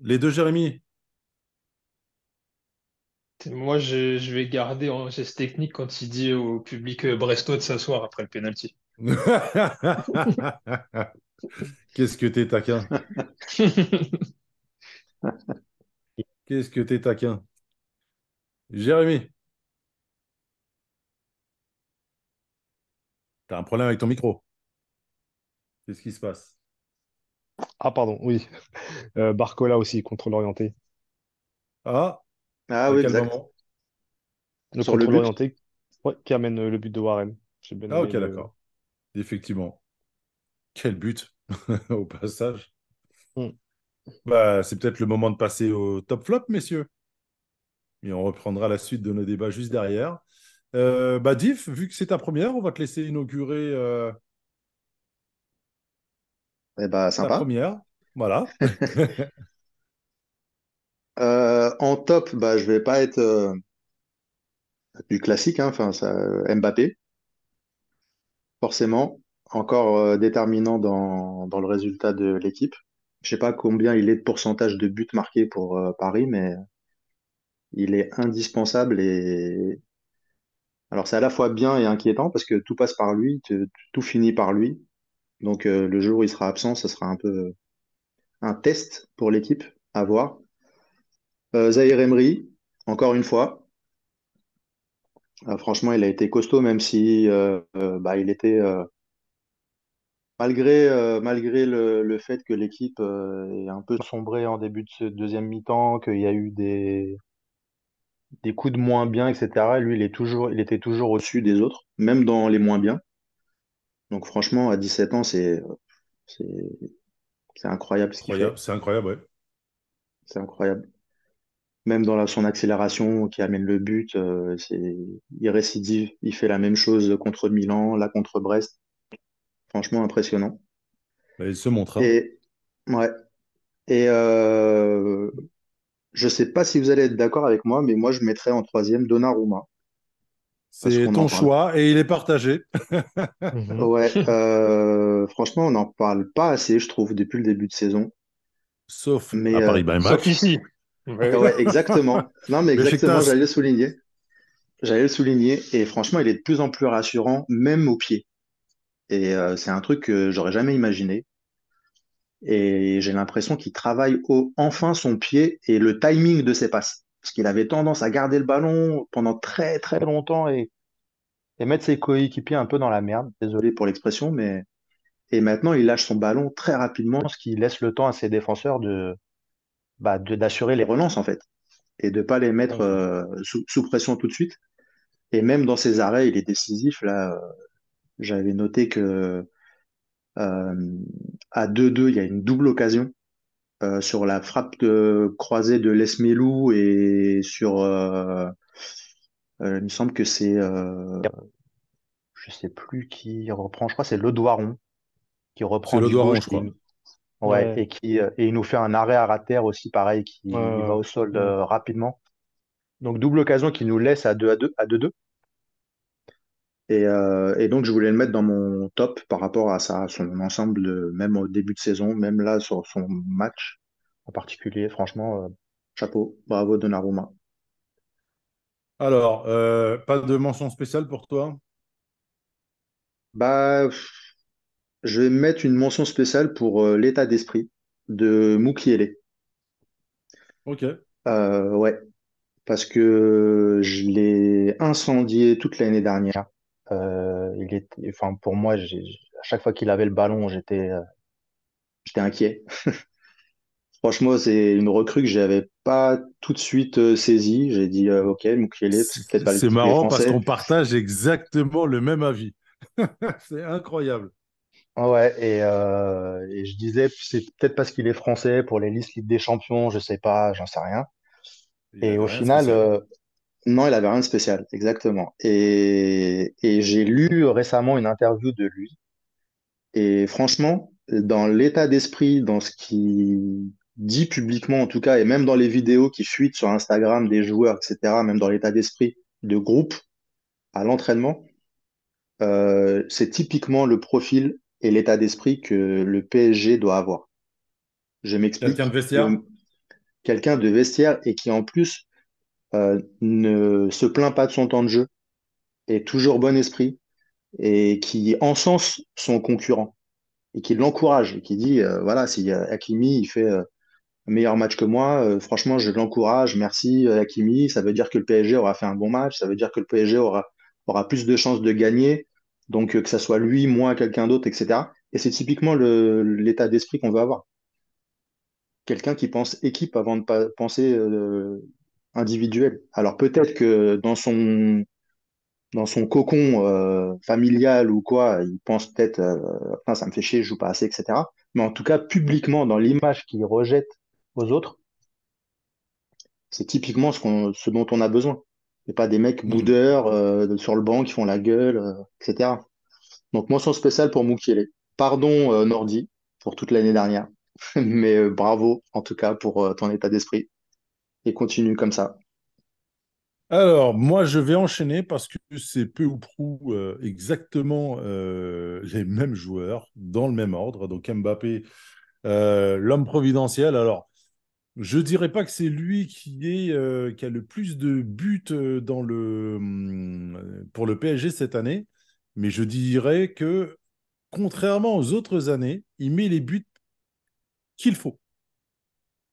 Les deux, Jérémy? Moi, je, je vais garder en geste technique quand il dit au public euh, brestois de s'asseoir après le penalty. Qu'est-ce que t'es taquin? Qu'est-ce que t'es taquin? Jérémy, t'as un problème avec ton micro. Qu'est-ce qui se passe? Ah, pardon, oui. Euh, Barcola aussi, contrôle orienté. Ah, Ah oui, exact. moment? Le Sur le contrôle orienté ouais, qui amène euh, le but de Warren. Bien Ah, ok, le... d'accord. Effectivement. Quel but au passage. Mm. Bah, c'est peut-être le moment de passer au top flop, messieurs. Et on reprendra la suite de nos débats juste derrière. Euh, bah, Diff, vu que c'est ta première, on va te laisser inaugurer euh, Eh bah, ta sympa. première. Voilà. Euh, en top, bah, je vais pas être du classique, hein, ça, Mbappé, forcément, encore déterminant dans, dans le résultat de l'équipe. Je sais pas combien il est de pourcentage de buts marqués pour Paris, mais il est indispensable et alors c'est à la fois bien et inquiétant parce que tout passe par lui, tout finit par lui. Donc euh, le jour où il sera absent, ce sera un peu un test pour l'équipe à voir. Euh, Zahir Emery, encore une fois, euh, franchement, il a été costaud, même si euh, euh, bah, il était euh, malgré euh, le, le fait que l'équipe euh, ait un peu sombré en début de ce deuxième mi-temps, qu'il y a eu des des coups de moins bien, etc. Lui, il est toujours, il était toujours au-dessus des autres, même dans les moins bien. Donc franchement, à 17 ans, c'est incroyable ce qu'il Incroyable, fait. c'est incroyable, ouais. C'est incroyable. Même dans la- son accélération qui amène le but, euh, c'est il récidive. Il fait la même chose contre Milan, là contre Brest. Franchement impressionnant. Bah, il se montre. hein. Et ouais. Et euh, je sais pas si vous allez être d'accord avec moi, mais moi je mettrais en troisième Donnarumma C'est ton choix et il est partagé. Mhm. Ouais, euh, franchement, on n'en parle pas assez, je trouve, depuis le début de saison. Sauf Mais à euh, Paris Sauf ici. Ouais, ouais, exactement. Non, mais exactement, j'allais le souligner. J'allais le souligner. Et franchement, il est de plus en plus rassurant, même au pied. Et euh, c'est un truc que j'aurais jamais imaginé. Et j'ai l'impression qu'il travaille au, enfin son pied et le timing de ses passes. Parce qu'il avait tendance à garder le ballon pendant très très longtemps et, et mettre ses coéquipiers un peu dans la merde. Désolé pour l'expression, mais et maintenant il lâche son ballon très rapidement, ce qui laisse le temps à ses défenseurs de bah, d'assurer les relances en fait et de pas les mettre euh, sous, sous pression tout de suite. Et même dans ses arrêts, il est décisif. Là, euh, j'avais noté que à 2-2, il y a une double occasion euh, sur la frappe de croisée de Lesmelou et sur, euh, euh, il me semble que c'est, euh, je sais plus qui reprend, je crois que c'est Le Doiron qui reprend C'est le du Doiron, je crois. et, ouais, Ouais. et qui euh, et il nous fait un arrêt à terre aussi pareil qui Ouais, va au sol ouais. euh, rapidement. Donc double occasion qui nous laisse à 2 à 2 à 2-2. Et, euh, et donc je voulais le mettre dans mon top par rapport à ça, son ensemble, de- même au début de saison, même là sur son match en particulier. Franchement, euh, chapeau, bravo Donnarumma. Alors, euh, pas de mention spéciale pour toi? Bah, je vais mettre une mention spéciale pour l'état d'esprit de Mukiele. Ok. Ouais, parce que je l'ai incendié toute l'année dernière. Euh, il était, enfin pour moi, j'ai, à chaque fois qu'il avait le ballon, j'étais, euh, j'étais inquiet. Franchement, c'est une recrue que j'avais pas tout de suite euh, saisie. J'ai dit, OK, C'est peut-être parce c'est est marrant parce qu'on partage exactement le même avis. C'est incroyable. Ouais, et, euh, et je disais, c'est peut-être parce qu'il est français pour les listes Ligue des Champions, je sais pas, j'en sais rien. Et au final, euh, non, il avait rien de spécial, exactement. Et, et j'ai lu récemment une interview de lui. Et franchement, dans l'état d'esprit, dans ce qu'il dit publiquement en tout cas, et même dans les vidéos qui fuitent sur Instagram des joueurs, etc., même dans l'état d'esprit de groupe à l'entraînement, euh, c'est typiquement le profil et l'état d'esprit que le PSG doit avoir. Je Quelqu'un de m'explique. vestiaire? Quelqu'un de vestiaire et qui en plus euh, ne se plaint pas de son temps de jeu, est toujours bon esprit et qui encense son concurrent et qui l'encourage et qui dit euh, voilà, si euh, Hakimi il fait un meilleur match que moi, franchement, je l'encourage, merci Hakimi, ça veut dire que le PSG aura fait un bon match, ça veut dire que le PSG aura, plus de chances de gagner, donc que ça soit lui, moi, quelqu'un d'autre, etc. Et c'est typiquement l'état d'esprit qu'on veut avoir. Quelqu'un qui pense équipe avant de penser individuel. Alors peut-être que dans son dans son cocon euh, familial ou quoi, il pense peut-être, euh, ça me fait chier, je joue pas assez, etc. Mais en tout cas, publiquement, dans l'image qu'il rejette aux autres, c'est typiquement ce qu'on, ce dont on a besoin. Et pas des mecs Mm. boudeurs euh, sur le banc qui font la gueule, euh, etc. Donc mention spéciale pour Mukiele. Pardon Nordi pour toute l'année dernière, mais bravo en tout cas pour ton état d'esprit et continue comme ça. Alors, moi, je vais enchaîner parce que c'est peu ou prou euh, exactement euh, les mêmes joueurs dans le même ordre. Donc, Mbappé, euh, l'homme providentiel. Alors, je dirais pas que c'est lui qui qui a le plus de buts dans le hum, pour le PSG cette année, mais je dirais que contrairement aux autres années, il met les buts qu'il faut.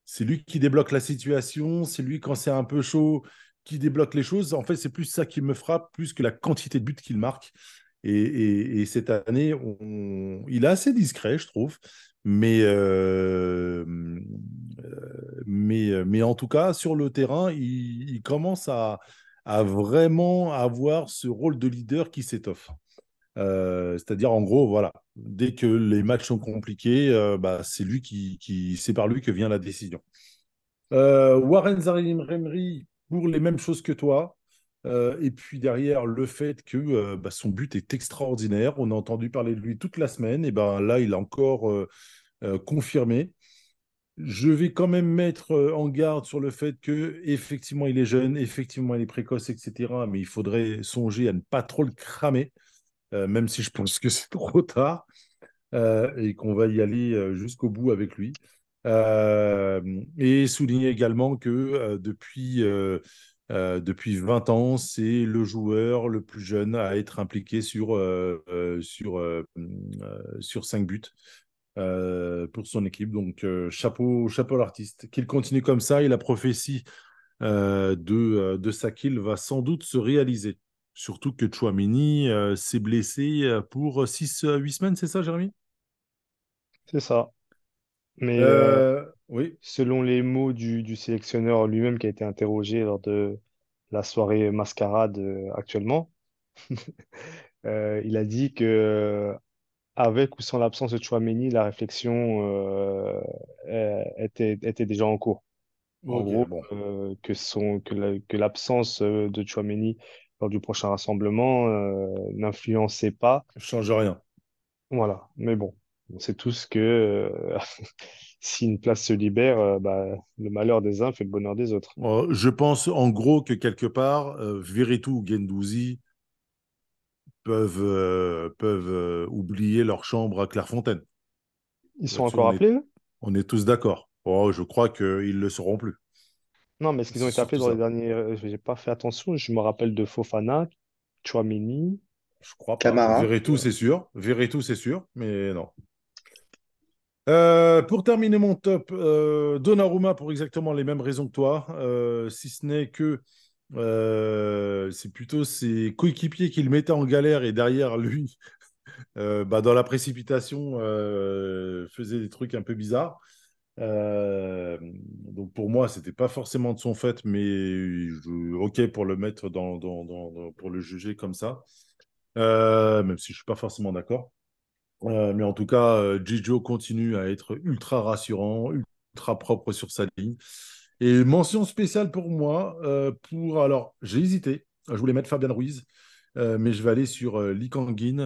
C'est lui qui débloque la situation, c'est lui quand c'est un peu chaud qui débloque les choses. En fait, c'est plus ça qui me frappe, plus que la quantité de buts qu'il marque. Et, et- et cette année, il est assez discret, je trouve. Mais, euh, euh, mais, en tout cas, sur le terrain, il, commence à vraiment avoir ce rôle de leader qui s'étoffe. Euh, c'est-à-dire, en gros, voilà, dès que les matchs sont compliqués, euh, bah, c'est lui qui, c'est par lui que vient la décision. Euh, Warren Zaïre-Emery pour les mêmes choses que toi. Et puis derrière, le fait que bah, son but est extraordinaire. On a entendu parler de lui toute la semaine. Et ben là, il a encore confirmé. Je vais quand même mettre en garde sur le fait que effectivement il est jeune, effectivement il est précoce, etc. Mais il faudrait songer à ne pas trop le cramer, même si je pense que c'est trop tard euh, et qu'on va y aller euh, jusqu'au bout avec lui. Euh, et souligner également que euh, depuis, euh, euh, depuis 20 ans, c'est le joueur le plus jeune à être impliqué sur, euh, euh, sur, euh, euh, sur 5 buts. euh, pour son équipe. Donc, euh, chapeau, chapeau à l'artiste. Qu'il continue comme ça et la prophétie euh, de, euh, de Sakil va sans doute se réaliser. Surtout que Chouameni euh, s'est blessé euh, pour 6-8 semaines, c'est ça, Jérémy? C'est ça. Mais euh, Euh, Oui. selon les mots du, du sélectionneur lui-même qui a été interrogé lors de la soirée mascarade euh, actuellement, euh, il a dit que euh, avec ou sans l'absence de Chouameni, la réflexion euh, euh, était, était déjà en cours. En gros, bon. euh, que son, que la- que l'absence euh, de Chouameni lors du prochain rassemblement euh, n'influençait pas. Change rien. Voilà. Mais bon, on sait tous que euh, si une place se libère, euh, bah, le malheur des uns fait le bonheur des autres. Je pense en gros que quelque part, Veretout ou Guendouzi peuvent, euh, peuvent euh, oublier leur chambre à Clairefontaine. Ils sont encore on appelés, on est tous d'accord. Oh, je crois qu'ils ne le seront plus. Non, mais est-ce qu'ils ont été appelés dans les derniers... euh, J'ai pas fait attention. Je me rappelle de Fofana, Chouameni. Je crois pas. Camara. Veretout, c'est sûr. Veretout, c'est sûr, mais non. Euh, pour terminer mon top, euh, Donnarumma pour exactement les mêmes raisons que toi, euh, si ce n'est que euh, c'est plutôt ses coéquipiers qui le mettaient en galère et derrière lui, euh, bah, dans la précipitation, euh, faisait des trucs un peu bizarres. Euh, donc pour moi, c'était pas forcément de son fait, mais ok pour le mettre dans, pour le juger comme ça, Euh, même si je suis pas forcément d'accord. Euh, mais en tout cas, Gigio continue à être ultra rassurant, ultra propre sur sa ligne. Et mention spéciale pour moi, pour alors j'ai hésité, je voulais mettre Fabien Ruiz, mais je vais aller sur Lee Kang-in.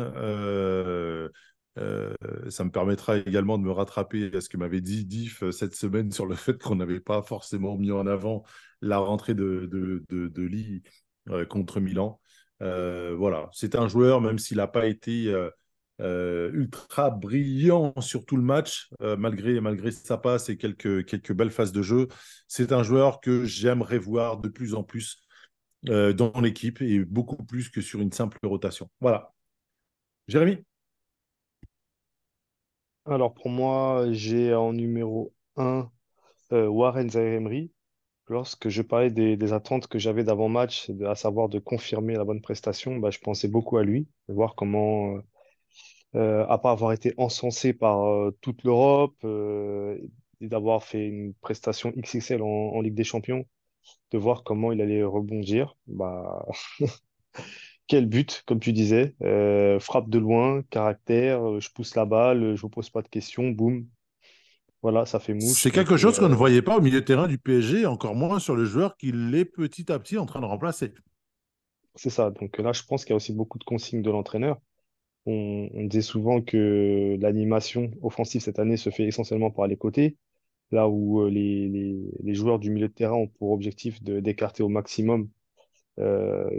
Euh, ça me permettra également de me rattraper à ce que m'avait dit Diff euh, cette semaine sur le fait qu'on n'avait pas forcément mis en avant la rentrée de, de, de, de Lee euh, contre Milan. Voilà, c'est un joueur, même s'il n'a pas été ultra brillant sur tout le match, malgré, malgré sa passe et quelques, quelques belles phases de jeu, c'est un joueur que j'aimerais voir de plus en plus dans l'équipe et beaucoup plus que sur une simple rotation. Voilà. Jérémy? Alors pour moi, j'ai en numéro un euh, Warren Zaïre-Emery. Lorsque je parlais des, attentes que j'avais d'avant-match, à savoir de confirmer la bonne prestation, bah, je pensais beaucoup à lui, de voir comment, euh, euh, part avoir été encensé par toute l'Europe et d'avoir fait une prestation XXL en, en Ligue des Champions, de voir comment il allait rebondir. Bah, quel but, comme tu disais, Euh, frappe de loin, caractère, euh, je pousse la balle, je vous pose pas de questions, boum, voilà, ça fait mouche. C'est quelque chose qu'on ne euh, voyait pas au milieu de terrain du PSG, encore moins sur le joueur qu'il est petit à petit en train de remplacer. c'est ça. Donc là, je pense qu'il y a aussi beaucoup de consignes de l'entraîneur. On, on disait souvent que l'animation offensive cette année se fait essentiellement par les côtés, là où euh, les, les, les joueurs du milieu de terrain ont pour objectif d'écarter au maximum euh,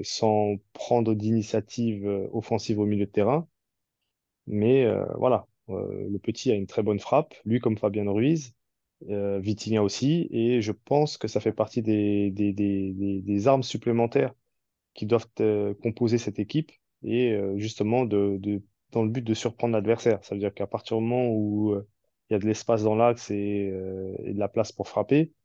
sans prendre d'initiative euh, offensive au milieu de terrain. Mais euh, voilà, euh, le petit a une très bonne frappe, lui comme Fabien Ruiz, euh, Vitinha aussi, et je pense que ça fait partie des, des, des, des, armes supplémentaires qui doivent euh, composer cette équipe et euh, justement de, de, dans le but de surprendre l'adversaire. Ça veut dire qu'à partir du moment où euh, il y a de l'espace dans l'axe et, euh, de la place pour frapper, euh,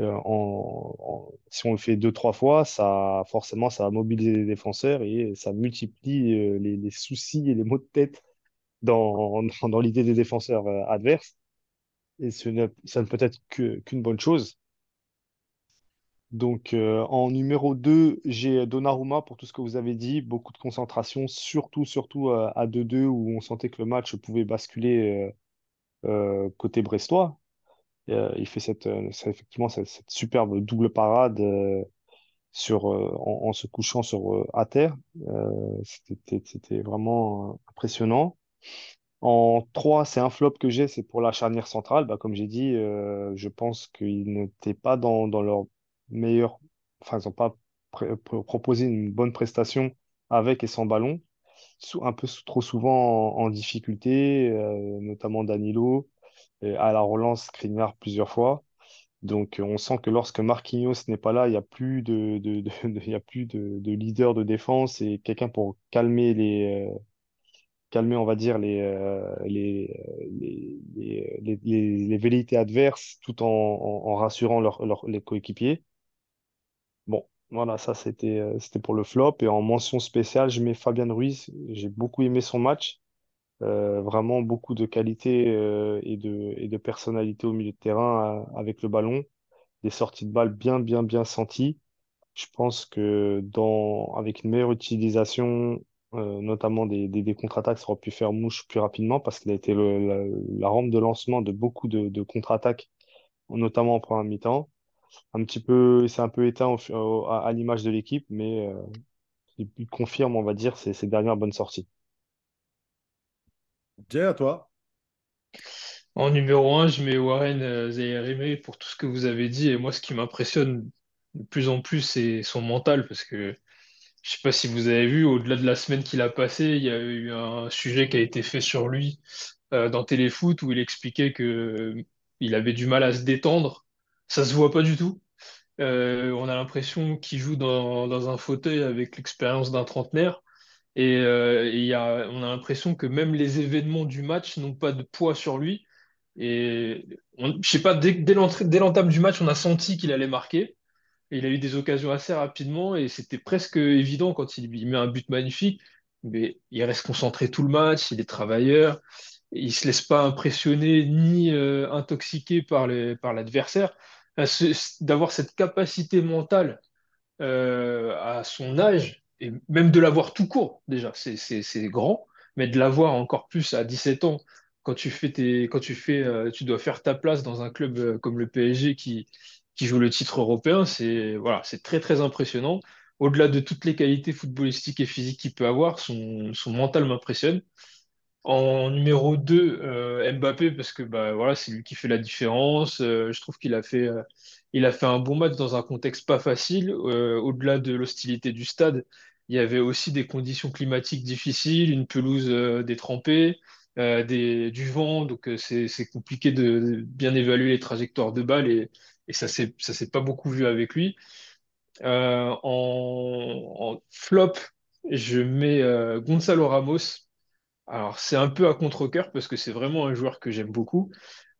en- si on le fait deux, trois fois, ça, forcément, ça va mobiliser les défenseurs et ça multiplie euh, les, soucis et les maux de tête dans, dans, l'idée des défenseurs euh, adverses. Et ça ne peut être qu'une bonne chose. Donc, euh, en numéro 2 j'ai Donnarumma pour tout ce que vous avez dit. Beaucoup de concentration, surtout, surtout euh, à 2-2 où on sentait que le match pouvait basculer euh, euh, côté brestois. Euh, il fait cette, euh, effectivement cette, superbe double parade euh, sur, en, se couchant sur, à terre. C'était, vraiment impressionnant. En 3 c'est un flop que j'ai, c'est pour la charnière centrale. Bah, comme j'ai dit, je pense qu'ils n'étaient pas dans, dans leur meilleur... Enfin, ils n'ont pas proposé une bonne prestation avec et sans ballon. Un peu trop souvent en, difficulté, notamment Danilo, à la relance Skriniar plusieurs fois. Donc, euh, on sent que lorsque Marquinhos n'est pas là, il n'y a plus de, y a plus de, de leader de défense et quelqu'un pour calmer les, euh, calmer, on va dire, les, euh, les, les, les, velléités adverses tout en, en, rassurant leurs- les coéquipiers. Bon, voilà, ça c'était c'était pour le flop. Et en mention spéciale, je mets Fabian Ruiz. J'ai beaucoup aimé son match. Euh, vraiment beaucoup de qualité euh, et de, personnalité au milieu de terrain euh, avec le ballon. Des sorties de balles bien, bien, bien senties. Je pense que dans, avec une meilleure utilisation, notamment des, des, contre-attaques, ça aurait pu faire mouche plus rapidement parce qu'il a été la, rampe de lancement de beaucoup de, contre-attaques, notamment en première mi-temps. Un petit peu, c'est un peu éteint à, l'image de l'équipe, mais il, il confirme, on va dire, ses, ses dernières bonnes sorties. Jay, à toi. En numéro un, je mets Warren euh, Zaïre-Emery pour tout ce que vous avez dit. Et moi, ce qui m'impressionne de plus en plus, c'est son mental. Parce que je sais pas si vous avez vu, au-delà de la semaine qu'il a passée, il y a eu un sujet qui a été fait sur lui euh, dans Téléfoot où il expliquait que euh, il avait du mal à se détendre. Ça se voit pas du tout. Euh, on a l'impression qu'il joue dans un fauteuil avec l'expérience d'un trentenaire. Et, euh, et y a, on a l'impression que même les événements du match n'ont pas de poids sur lui. Et je sais pas, dès, dès l'entame du match, on a senti qu'il allait marquer. Il a eu des occasions assez rapidement et c'était presque évident quand il, met un but magnifique. Mais il reste concentré tout le match, il est travailleur, il se laisse pas impressionner ni euh, intoxiquer par par l'adversaire. Ce- D'avoir cette capacité mentale euh, à son âge, et même de l'avoir tout court, déjà, c'est grand, mais de l'avoir encore plus à 17 ans, quand tu fais tes, quand tu fais, euh, tu dois faire ta place dans un club euh, comme le PSG qui, qui joue le titre européen, c'est voilà, très très impressionnant. Au-delà de toutes les qualités footballistiques et physiques qu'il peut avoir, son, son mental m'impressionne. En numéro 2, euh, Mbappé, parce que bah, voilà, c'est lui qui fait la différence. Je trouve qu'il a fait, a fait un bon match dans un contexte pas facile. Au-delà de l'hostilité du stade, il y avait aussi des conditions climatiques difficiles, une pelouse euh, détrempée, euh, du vent, donc euh, c'est, compliqué de, bien évaluer les trajectoires de balles et, et ça s'est, pas beaucoup vu avec lui. En, flop, je mets Gonzalo Ramos. Alors, c'est un peu à contre-cœur parce que c'est vraiment un joueur que j'aime beaucoup,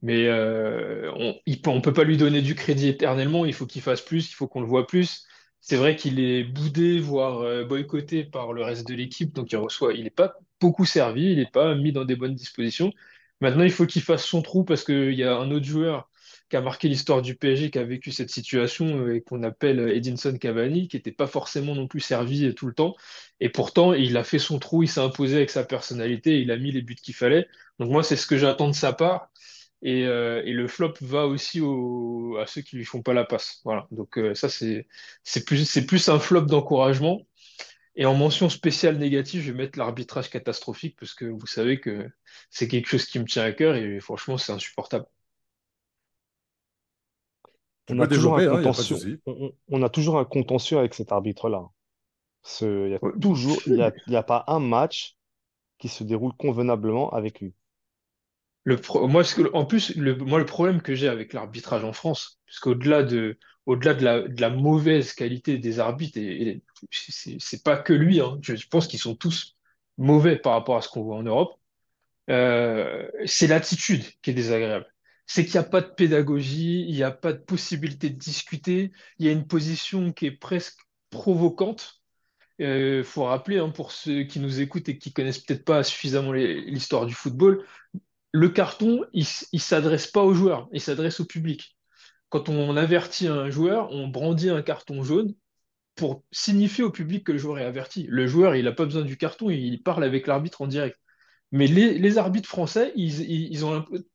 mais on on peut pas lui donner du crédit éternellement, il faut qu'il fasse plus, il faut qu'on le voit plus. C'est vrai qu'il est boudé, voire euh, boycotté par le reste de l'équipe, donc il reçoit, il n'est pas beaucoup servi, il n'est pas mis dans des bonnes dispositions. Maintenant, il faut qu'il fasse son trou parce qu'il y a un autre joueur qui a marqué l'histoire du PSG, qui a vécu cette situation euh, et qu'on appelle Edinson Cavani, qui n'était pas forcément non plus servi euh, tout le temps. Et pourtant, il a fait son trou, il s'est imposé avec sa personnalité, il a mis les buts qu'il fallait. Donc moi, c'est ce que j'attends de sa part. Et, euh, et le flop va aussi au- à ceux qui lui font pas la passe. Voilà. Donc euh, ça, c'est c'est plus, c'est plus un flop d'encouragement. Et en mention spéciale négative, je vais mettre l'arbitrage catastrophique parce que vous savez que c'est quelque chose qui me tient à cœur et franchement, c'est insupportable. On a toujours un a de contentieux, on, a toujours un contentieux avec cet arbitre-là. Ce- Il y a Ouais. toujours, il y a, il y a pas un match qui se déroule convenablement avec lui. Moi, en plus, le, moi, le problème que j'ai avec l'arbitrage en France, parce qu'au-delà de, au-delà de la, mauvaise qualité des arbitres, et, et c'est pas que lui, hein, je pense qu'ils sont tous mauvais par rapport à ce qu'on voit en Europe, euh, c'est l'attitude qui est désagréable. C'est qu'il n'y a pas de pédagogie, il n'y a pas de possibilité de discuter, il y a une position qui est presque provocante. Il faut rappeler, hein, pour ceux qui nous écoutent et qui connaissent peut-être pas suffisamment l'histoire du football, le carton, il, il s'adresse pas aux joueurs, il s'adresse au public. Quand on avertit un joueur, on brandit un carton jaune pour signifier au public que le joueur est averti. Le joueur, il n'a pas besoin du carton, il parle avec l'arbitre en direct. Mais les, arbitres français,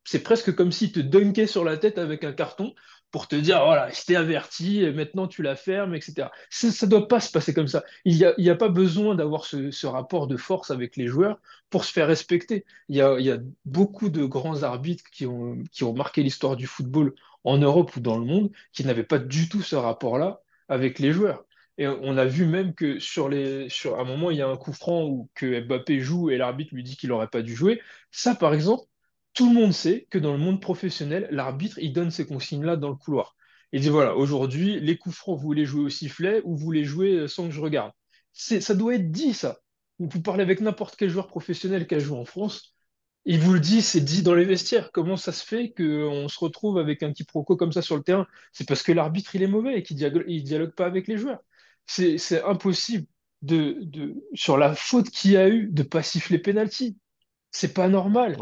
c'est presque comme s'ils te dunkaient sur la tête avec un carton pour te dire, voilà, je t'ai averti, maintenant tu la fermes, etc. Ça ne doit pas se passer comme ça. Il n'y a, a pas besoin d'avoir ce, rapport de force avec les joueurs pour se faire respecter. Il y a, beaucoup de grands arbitres qui ont, marqué l'histoire du football en Europe ou dans le monde qui n'avaient pas du tout ce rapport-là avec les joueurs. Et on a vu même que sur un moment, il y a un coup franc où que Mbappé joue et l'arbitre lui dit qu'il n'aurait pas dû jouer. Ça, par exemple, tout le monde sait que dans le monde professionnel, l'arbitre, il donne ces consignes-là dans le couloir. Il dit, voilà, aujourd'hui, les coups francs, vous les jouez au sifflet ou vous les jouez sans que je regarde. Ça doit être dit, ça. Vous parlez avec n'importe quel joueur professionnel qui a joué en France, il vous le dit, c'est dit dans les vestiaires. Comment ça se fait qu'on se retrouve avec un quiproquo comme ça sur le terrain? C'est parce que l'arbitre, il est mauvais et qu'il dialogue, il dialogue pas avec les joueurs. C'est, impossible de, sur la faute qu'il y a eu de pas siffler penalty. C'est pas normal.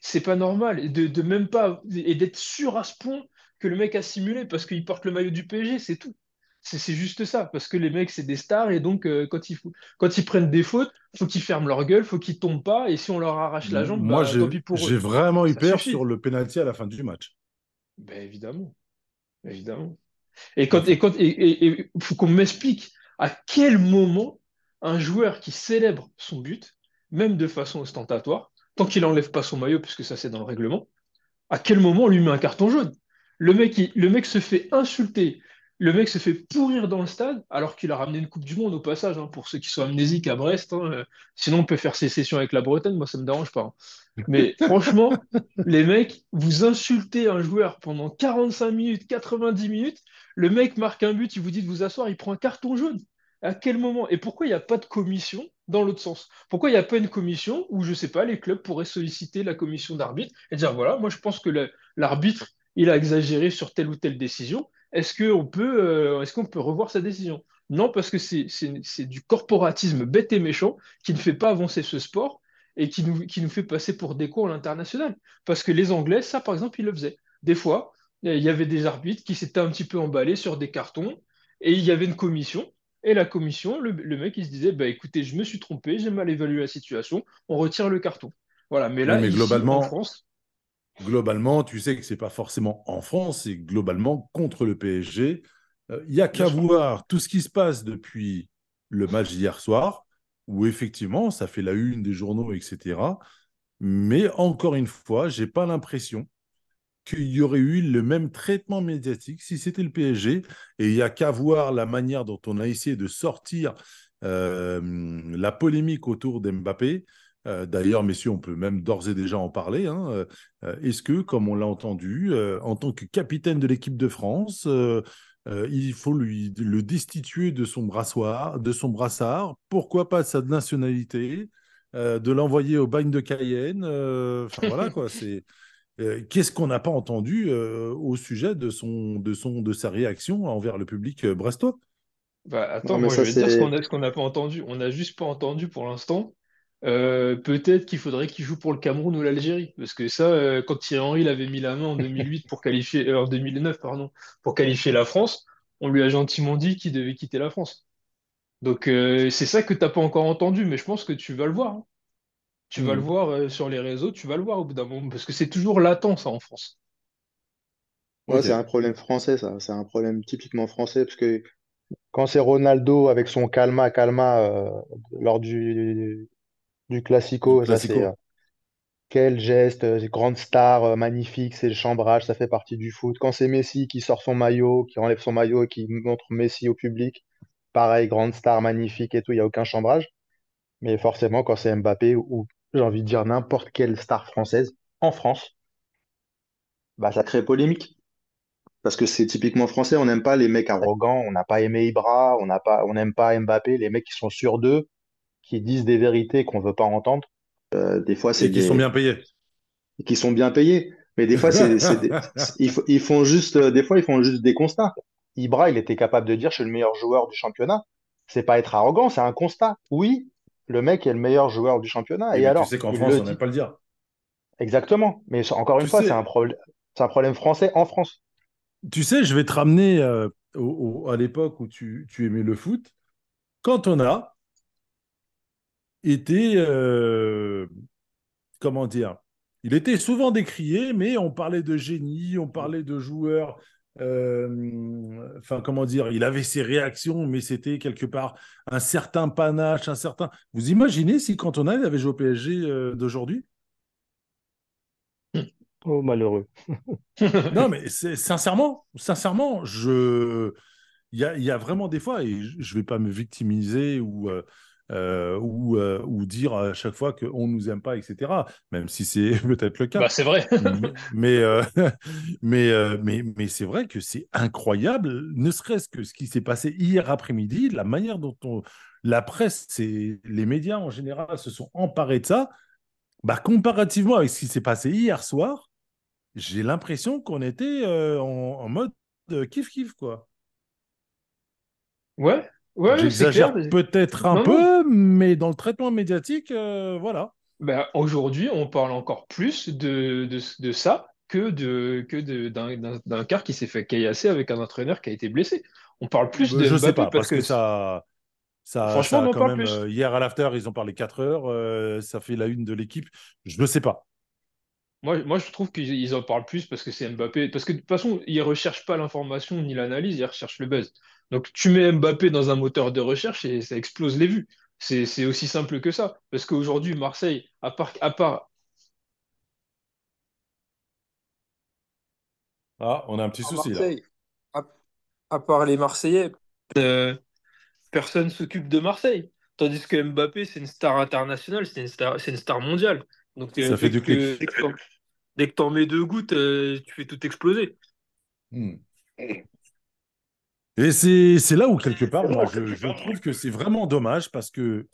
C'est pas normal. Et de, de même pas, et d'être sûr à ce point que le mec a simulé parce qu'il porte le maillot du PSG, c'est tout. C'est c'est juste ça, parce que les mecs, c'est des stars, et donc euh, quand ils, quand ils prennent des fautes, faut qu'ils ferment leur gueule, faut qu'ils tombent pas, et si on leur arrache la jambe, Moi, bah j'ai vraiment eu Ça peur suffit. sur le penalty à la fin du match. Ben évidemment, évidemment. Et quand, et quand, et, et- et faut qu'on m'explique à quel moment un joueur qui célèbre son but, même de façon ostentatoire, tant qu'il enlève pas son maillot, puisque ça c'est dans le règlement, à quel moment on lui met un carton jaune? Le mec, il- le mec se fait insulter, le mec se fait pourrir dans le stade, alors qu'il a ramené une Coupe du Monde au passage, hein, pour ceux qui sont amnésiques à Brest. hein, euh, sinon, on peut faire sécession avec la Bretagne, moi ça me dérange pas. hein. Mais franchement, les mecs, vous insultez un joueur pendant 45 minutes, 90 minutes, le mec marque un but, il vous dit de vous asseoir, il prend un carton jaune. À quel moment? Et pourquoi il n'y a pas de commission dans l'autre sens? Pourquoi il n'y a pas une commission où, je sais pas, les clubs pourraient solliciter la commission d'arbitre et dire, voilà, moi je pense que l'arbitre, il a exagéré sur telle ou telle décision. Est-ce qu'on peut, euh, est-ce qu'on peut revoir sa décision? Non, parce que c'est du corporatisme bête et méchant qui ne fait pas avancer ce sport et qui nous, qui nous fait passer pour des à l'international. Parce que les Anglais, ça par exemple, ils le faisaient. Des fois, il y avait des arbitres qui s'étaient un petit peu emballés sur des cartons et il y avait une commission. Et la commission, le, le mec, il se disait, bah, écoutez, je me suis trompé, j'ai mal évalué la situation, on retire le carton. Voilà, mais là, mais ici, en globalement, France, globalement, tu sais que c'est pas forcément en France, c'est globalement contre le PSG. Euh, Il y a qu'à voir tout ce qui se passe depuis le match d'hier soir, où effectivement, ça fait la une des journaux, etc. Mais encore une fois, j'ai pas l'impression qu'il y aurait eu le même traitement médiatique si c'était le PSG. Et il y a qu'à voir la manière dont on a essayé de sortir euh, la polémique autour d'Mbappé. Euh, D'ailleurs, messieurs, on peut même d'ores et déjà en parler. hein. Euh, Est-ce que, comme on l'a entendu, en tant que capitaine de l'équipe de France, il faut lui le destituer de son brassoir, de son brassard, pourquoi pas sa nationalité, de l'envoyer au bagne de Cayenne? Enfin voilà quoi, c'est euh, qu'est-ce qu'on n'a pas entendu euh, au sujet de son de son de sa réaction envers le public euh, brestois? Bah, attends, Non, moi je vais te dire ce qu'on a, ce qu'on n'a pas entendu. On n'a juste pas entendu pour l'instant. Euh, peut-être qu'il faudrait qu'il joue pour le Cameroun ou l'Algérie. Parce que ça, euh, quand Thierry Henry l'avait mis la main en 2008 pour qualifier, euh, en 2009, pardon, pour qualifier la France, on lui a gentiment dit qu'il devait quitter la France. Donc euh, c'est ça que t'as pas encore entendu, mais je pense que tu vas le voir. hein. Tu vas le Mhm. voir euh, sur les réseaux, tu vas le voir au bout d'un moment, parce que c'est toujours latent ça en France. Ouais, Ok. c'est un problème français, ça. C'est un problème typiquement français, parce que quand c'est Ronaldo avec son calma, calma euh, lors du, du Du Classico, ça c'est euh, Classico. quel geste, euh, grande star, euh, magnifique, c'est le chambrage, ça fait partie du foot. Quand c'est Messi qui sort son maillot, qui enlève son maillot et qui montre Messi au public, pareil, grande star, magnifique et tout, il n'y a aucun chambrage. Mais forcément, quand c'est Mbappé ou, ou, j'ai envie de dire n'importe quelle star française en France, bah ça crée polémique. Parce que c'est typiquement français, on n'aime pas les mecs arrogants, on n'a pas aimé Ibra, on n'a pas, on n'aime pas Mbappé, les mecs qui sont sûrs d'eux, qui disent des vérités qu'on veut pas entendre. Euh, des fois, c'est Et qui sont bien payés. qui sont bien payés. Mais des fois, c'est, c'est des- c'est- ils, f- ils font juste, euh, des fois, ils font juste des constats. Ibra, il était capable de dire, je suis le meilleur joueur du championnat. C'est pas être arrogant, c'est un constat. Oui, le mec est le meilleur joueur du championnat. Oui, Et mais tu alors, sais qu'en France, on n'aime pas le dire. Exactement. Mais encore une Tu fois, c'est un problème, c'est un problème français en France. tu sais, je vais te ramener euh, au- au- à l'époque où tu, tu aimais le foot. Quand on a été, euh, comment dire, il était souvent décrié, mais on parlait de génie, on parlait de joueurs. Euh, Enfin, comment dire, il avait ses réactions, mais c'était quelque part un certain panache, un certain. Vous imaginez si Cantona il avait joué au PSG euh, d'aujourd'hui? Oh, malheureux. Non, mais sincèrement, sincèrement, je, il y a, il y a vraiment des fois, et je ne vais pas me victimiser ou, euh, euh, ou, euh, ou dire à chaque fois qu'on ne nous aime pas, etc. Même si c'est peut-être le cas. Bah, c'est vrai. mais, euh, mais, mais, mais c'est vrai que c'est incroyable, ne serait-ce que ce qui s'est passé hier après-midi, la manière dont on, la presse et les médias en général se sont emparés de ça. Bah, comparativement avec ce qui s'est passé hier soir, j'ai l'impression qu'on était en, en mode kiff-kiff, quoi. Ouais, ouais, J'exagère peut-être un Non, non. peu, mais dans le traitement médiatique, euh, voilà. Ben, aujourd'hui, on parle encore plus de, de, de ça que de, que de, d'un, d'un quart qui s'est fait caillasser avec un entraîneur qui a été blessé. On parle plus Euh, de Je sais pas, parce parce que que ça, ça, franchement, ça on quand parle même. plus. euh, hier à l'after, ils ont parlé 4 heures, euh, ça fait la une de l'équipe. Je ne sais pas. Moi, moi, je trouve qu'ils ils en parlent plus parce que c'est Mbappé. Parce que de toute façon, ils recherchent pas l'information ni l'analyse, ils recherchent le buzz. Donc, tu mets Mbappé dans un moteur de recherche et ça explose les vues. C'est, c'est aussi simple que ça. Parce qu'aujourd'hui, Marseille, à part, à part, Ah, on a un petit à souci là. Marseille, à, à part les Marseillais, euh, personne s'occupe de Marseille. Tandis que Mbappé, c'est une star internationale, c'est une star, c'est une star mondiale. Donc, euh, Ça fait dès du que, clic. dès que que t'en mets deux gouttes, euh, tu fais tout exploser. Hmm. Et c'est là où, quelque part, moi, je, je trouve que c'est vraiment dommage parce que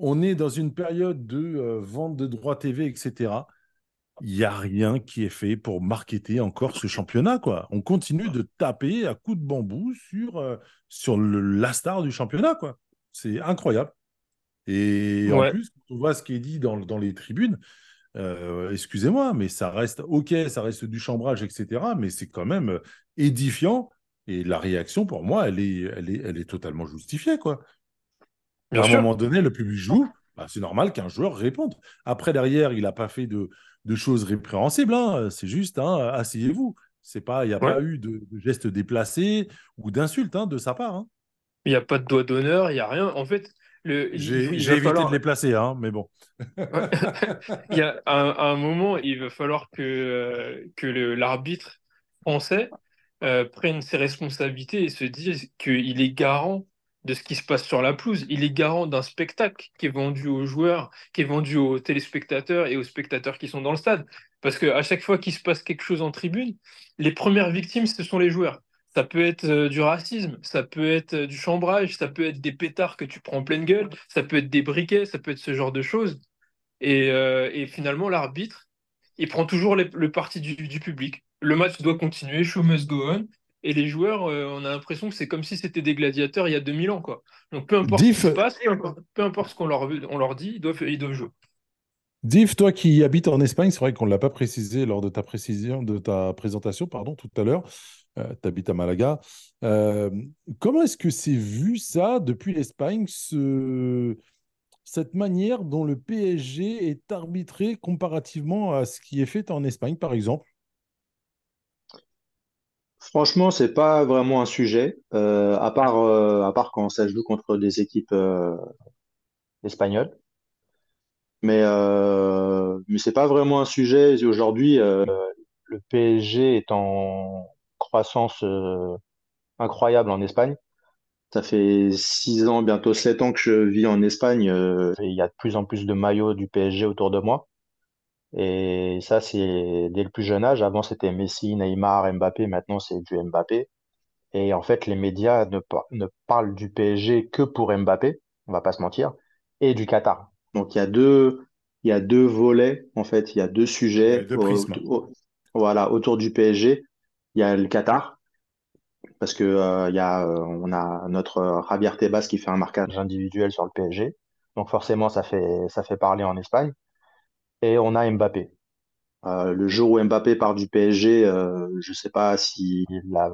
on est dans une période de euh, vente de droits TV, etc. Il n'y a rien qui est fait pour marketer encore ce championnat, quoi. On continue de taper à coups de bambou sur, euh, sur le, la star du championnat, quoi. C'est incroyable. Et en plus, quand on voit ce qui est dit dans, dans les tribunes, euh, excusez-moi, mais ça reste OK, ça reste du chambrage, etc. Mais c'est quand même édifiant. Et la réaction, pour moi, elle est, elle est, elle est totalement justifiée, quoi. Bien À un moment donné, le public joue, bah, c'est normal qu'un joueur réponde. Après, derrière, il n'a pas fait de, de choses répréhensibles. hein. C'est juste, hein, asseyez-vous. C'est pas, il n'y a Ouais. pas eu de, de gestes déplacés ou d'insultes hein, de sa part. Il n'y a pas de doigt d'honneur, il n'y a rien. En fait, le, J'ai évité falloir. de les placer, hein, mais bon. Il y a un, moment, il va falloir que, euh, que l'arbitre français euh, prenne ses responsabilités et se dise qu'il est garant de ce qui se passe sur la pelouse. Il est garant d'un spectacle qui est vendu aux joueurs, qui est vendu aux téléspectateurs et aux spectateurs qui sont dans le stade. Parce qu'à chaque fois qu'il se passe quelque chose en tribune, les premières victimes, ce sont les joueurs. Ça peut être euh, du racisme, ça peut être euh, du chambrage, ça peut être des pétards que tu prends en pleine gueule, ça peut être des briquets, ça peut être ce genre de choses. Et, euh, finalement, l'arbitre, il prend toujours le parti du public. Le match doit continuer, show must go on. Et les joueurs, euh, on a l'impression que c'est comme si c'était des gladiateurs il y a 2000 ans, quoi. Donc peu importe ce qui se passe, peu importe, ce qu'on leur, on leur dit, ils doivent, ils doivent jouer. Div, toi qui habites en Espagne, c'est vrai qu'on ne l'a pas précisé lors de ta, précision, de ta présentation pardon, tout à l'heure. tu habites à Malaga. Euh, comment est-ce que c'est vu ça depuis l'Espagne, ce, cette manière dont le PSG est arbitré comparativement à ce qui est fait en Espagne, par exemple? Franchement, c'est pas vraiment un sujet, euh, à part, euh, à part quand ça joue contre des équipes euh, espagnoles. Mais, euh, mais c'est pas vraiment un sujet. Aujourd'hui, euh, le PSG est en croissance incroyable en Espagne. Ça fait six ans, bientôt sept ans que je vis en Espagne. il y a de plus en plus de maillots du PSG autour de moi. Et ça, c'est dès le plus jeune âge. Avant, c'était Messi, Neymar, Mbappé. Maintenant, c'est du Mbappé. Et en fait, les médias ne, par- ne parlent du PSG que pour Mbappé, on va pas se mentir, et du Qatar. Donc, il y a deux, il y a deux volets, en fait, il y a deux sujets deux au- prismes. au- voilà, autour du PSG. Il y a le Qatar, parce que euh, il y a, euh, on a notre euh, Javier Tebas qui fait un marquage individuel sur le PSG. Donc, forcément, ça fait, ça fait parler en Espagne. Et on a Mbappé. Euh, le jour où Mbappé part du PSG, euh, je sais pas si la,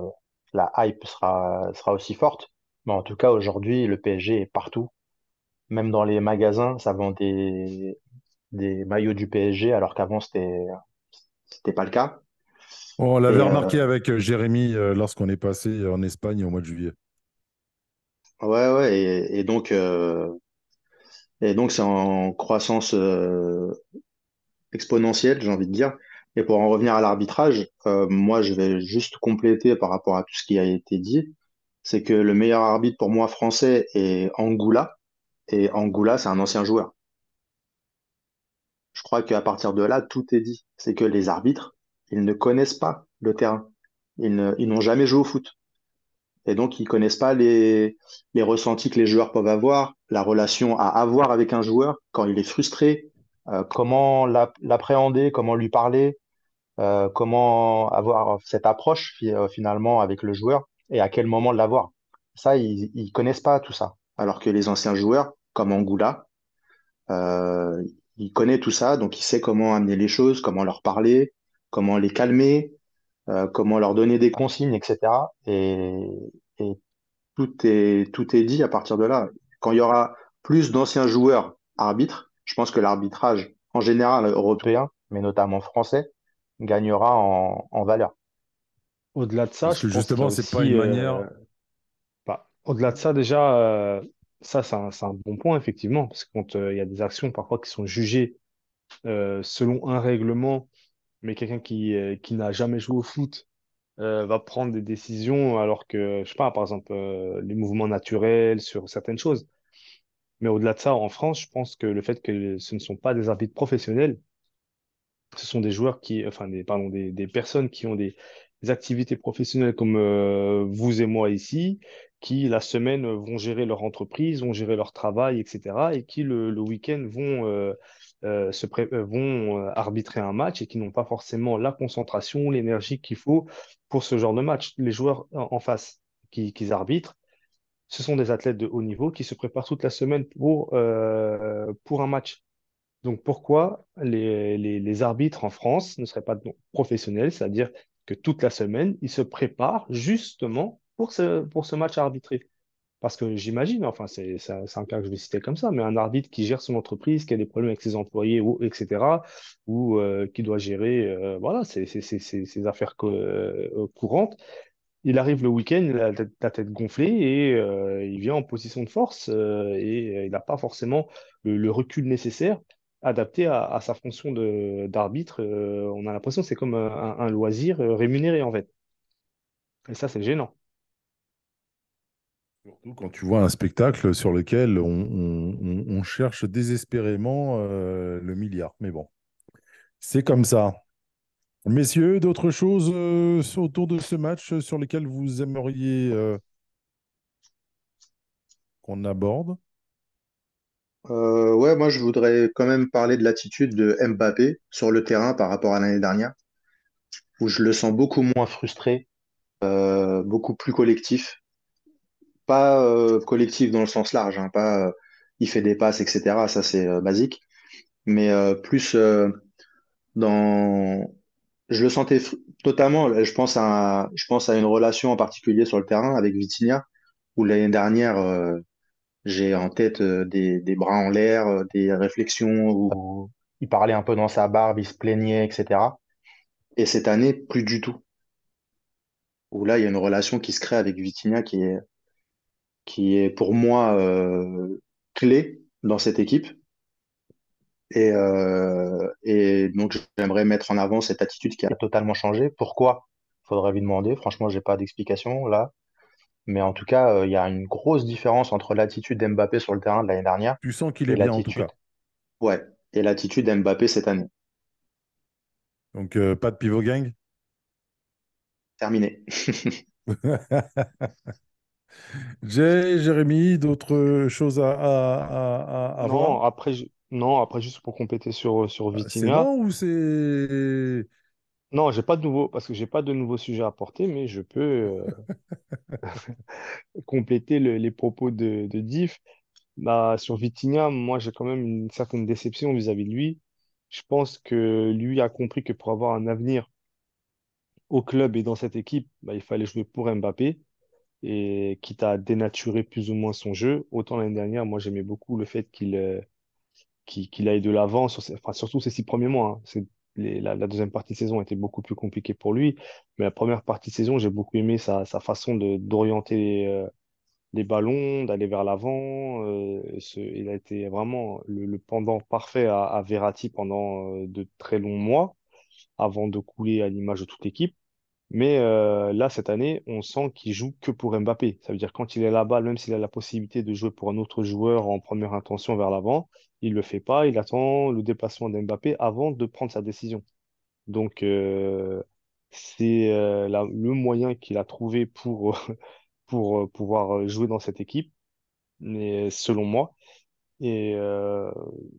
la hype sera, sera aussi forte. Mais en tout cas, aujourd'hui, le PSG est partout. Même dans les magasins, ça vend des, des maillots du PSG, alors qu'avant, c'était, c'était pas le cas. On l'avait Et, euh, remarqué avec Jérémy euh, lorsqu'on est passé en Espagne au mois de juillet. ouais, ouais, et, et donc, euh, et donc, c'est en croissance, euh, exponentielle, j'ai envie de dire. Et pour en revenir à l'arbitrage, euh, moi, je vais juste compléter par rapport à tout ce qui a été dit. C'est que le meilleur arbitre pour moi français est Angoula. Et Angoula, c'est un ancien joueur. Je crois qu'à partir de là, tout est dit. C'est que les arbitres, ils ne connaissent pas le terrain. Ils ne- n'ont jamais joué au foot. Et donc, ils connaissent pas les ressentis que les joueurs peuvent avoir, la relation à avoir avec un joueur quand il est frustré, euh, comment l'app- l'appréhender, comment lui parler, euh, comment avoir cette approche euh, finalement avec le joueur et à quel moment l'avoir. Ça, ils, ils connaissent pas tout ça. Alors que les anciens joueurs, comme Angoula, euh, il connaît tout ça, donc il sait comment amener les choses, comment leur parler, comment les calmer, comment leur donner des consignes, etc. Et, et tout est, tout est dit à partir de là. Quand il y aura plus d'anciens joueurs arbitres, je pense que l'arbitrage, en général européen, mais notamment français, gagnera en, en valeur. Au-delà de ça, Parce je que pense justement, c'est pas une euh, manière. bah, au-delà de ça, déjà, euh, ça, c'est un, bon point, effectivement, parce que quand euh, il y a des actions parfois qui sont jugées euh, selon un règlement, mais quelqu'un qui, euh, qui n'a jamais joué au foot euh, va prendre des décisions alors que, je sais pas, par exemple, euh, les mouvements naturels sur certaines choses. Mais au-delà de ça, en France, je pense que le fait que ce ne sont pas des arbitres professionnels, ce sont des joueurs qui, enfin, des, pardon, des, personnes qui ont des, activités professionnelles comme euh, vous et moi ici, qui la semaine vont gérer leur entreprise, vont gérer leur travail, etc., et qui le, week-end vont, euh, euh, arbitrer un match et qui n'ont pas forcément la concentration, l'énergie qu'il faut pour ce genre de match. Les joueurs en, face qui, qui arbitrent, ce sont des athlètes de haut niveau qui se préparent toute la semaine pour, euh, un match. Donc pourquoi les, arbitres en France ne seraient pas professionnels, c'est-à-dire que toute la semaine, ils se préparent justement pour ce, match à arbitrer. Parce que j'imagine, enfin c'est un cas que je vais citer comme ça, mais un arbitre qui gère son entreprise, qui a des problèmes avec ses employés, etc., ou euh, qui doit gérer euh, ses, affaires co- courantes, il arrive le week-end, il a la tête, gonflée et euh, il vient en position de force euh, et euh, il n'a pas forcément le, recul nécessaire adapté à, sa fonction d'arbitre. On a l'impression que c'est comme un, loisir rémunéré en fait. Et ça, c'est gênant. Surtout quand tu vois un spectacle sur lequel on, cherche désespérément le milliard. Mais bon, c'est comme ça. Messieurs, d'autres choses euh, autour de ce match euh, sur lesquels vous aimeriez euh, qu'on aborde? Ouais, moi je voudrais quand même parler de l'attitude de Mbappé sur le terrain par rapport à l'année dernière, où je le sens beaucoup moins frustré, beaucoup plus collectif. Pas collectif dans le sens large, hein, pas il fait des passes, etc. Ça c'est basique, mais plus dans. Je le sentais totalement. Je pense à, je pense à une relation en particulier sur le terrain avec Vitinha, où l'année dernière. euh, J'ai en tête euh, des, des bras en l'air, euh, des réflexions où il parlait un peu dans sa barbe, il se plaignait, etc. Et cette année, plus du tout. Où là, il y a une relation qui se crée avec Vitinha qui est, qui est pour moi clé dans cette équipe. Et, euh, et donc, j'aimerais mettre en avant cette attitude qui a totalement changé. Pourquoi? Faudrait lui demander. Franchement, j'ai pas d'explication là. Mais en tout cas, euh, il y a une grosse différence entre l'attitude d'Mbappé sur le terrain de l'année dernière Tu sens qu'il et est bien en tout l'attitude cas. Ouais, et l'attitude d'Mbappé cette année. Donc, euh, pas de pivot gang? Terminé. Jay, Jérémy, d'autres choses à, à, à- à voir? Non, après, je- non, après juste pour compléter sur, sur C'est Vitinha, non ou c'est... non, j'ai pas de nouveau, parce que j'ai pas de nouveaux sujets à apporter, mais je peux euh, compléter le- les propos de, de Diff. Bah, sur Vitinha, moi j'ai quand même une certaine déception vis-à-vis de lui. Je pense que lui a compris que pour avoir un avenir au club et dans cette équipe, bah, il fallait jouer pour Mbappé. Et quitte à dénaturer plus ou moins son jeu, autant l'année dernière, moi j'aimais beaucoup le fait qu'il euh, qu'il aille de l'avant, sur surtout ces six premiers mois. hein. La, deuxième partie de saison était beaucoup plus compliquée pour lui. Mais la première partie de saison, j'ai beaucoup aimé sa, façon d'orienter euh, les ballons, d'aller vers l'avant. euh, il a été vraiment le, pendant parfait à, à Verratti pendant euh, de très longs mois, avant de couler à l'image de toute l'équipe. Mais là, cette année, on sent qu'il joue que pour Mbappé. Ça veut dire quand il est là-bas, même s'il a la possibilité de jouer pour un autre joueur en première intention vers l'avant, il le fait pas. Il attend le déplacement d'Mbappé avant de prendre sa décision. Donc, euh, c'est euh, le moyen qu'il a trouvé pour, euh, pouvoir jouer dans cette équipe, mais selon moi. Et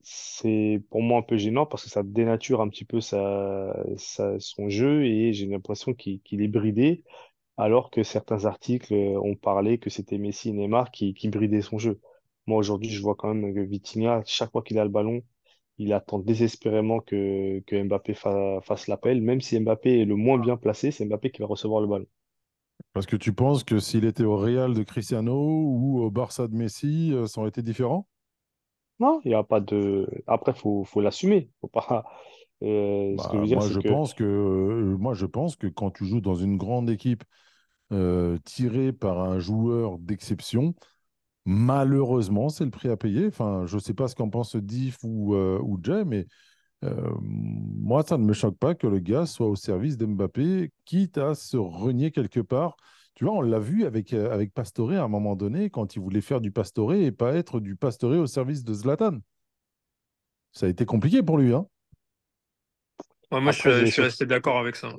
c'est pour moi un peu gênant parce que ça dénature un petit peu son jeu et j'ai l'impression qu'il est bridé, alors que certains articles ont parlé que c'était Messi et Neymar qui, qui bridaient son jeu. Moi, aujourd'hui, je vois quand même que Vitinha, chaque fois qu'il a le ballon, il attend désespérément que, que Mbappé fa- fasse l'appel. Même si Mbappé est le moins bien placé, c'est Mbappé qui va recevoir le ballon. Parce que tu penses que s'il était au Real de Cristiano ou au Barça de Messi, euh, ça aurait été différent? Non, il n'y a pas de... Après, faut, faut l'assumer. Faut pas... Euh, ce que je Bah, veux dire, moi, c'est je que pense que, euh, moi, je pense que quand tu joues dans une grande équipe euh, tirée par un joueur d'exception, malheureusement, c'est le prix à payer. Enfin, je ne sais pas ce qu'en pense Diff ou, euh, ou Jay, mais euh, moi, ça ne me choque pas que le gars soit au service d'Mbappé, quitte à se renier quelque part. Tu vois, on l'a vu avec, euh, avec Pastore à un moment donné, quand il voulait faire du Pastore et pas être du Pastore au service de Zlatan. Ça a été compliqué pour lui, hein. Ouais, moi, je suis, après, je suis resté d'accord avec ça.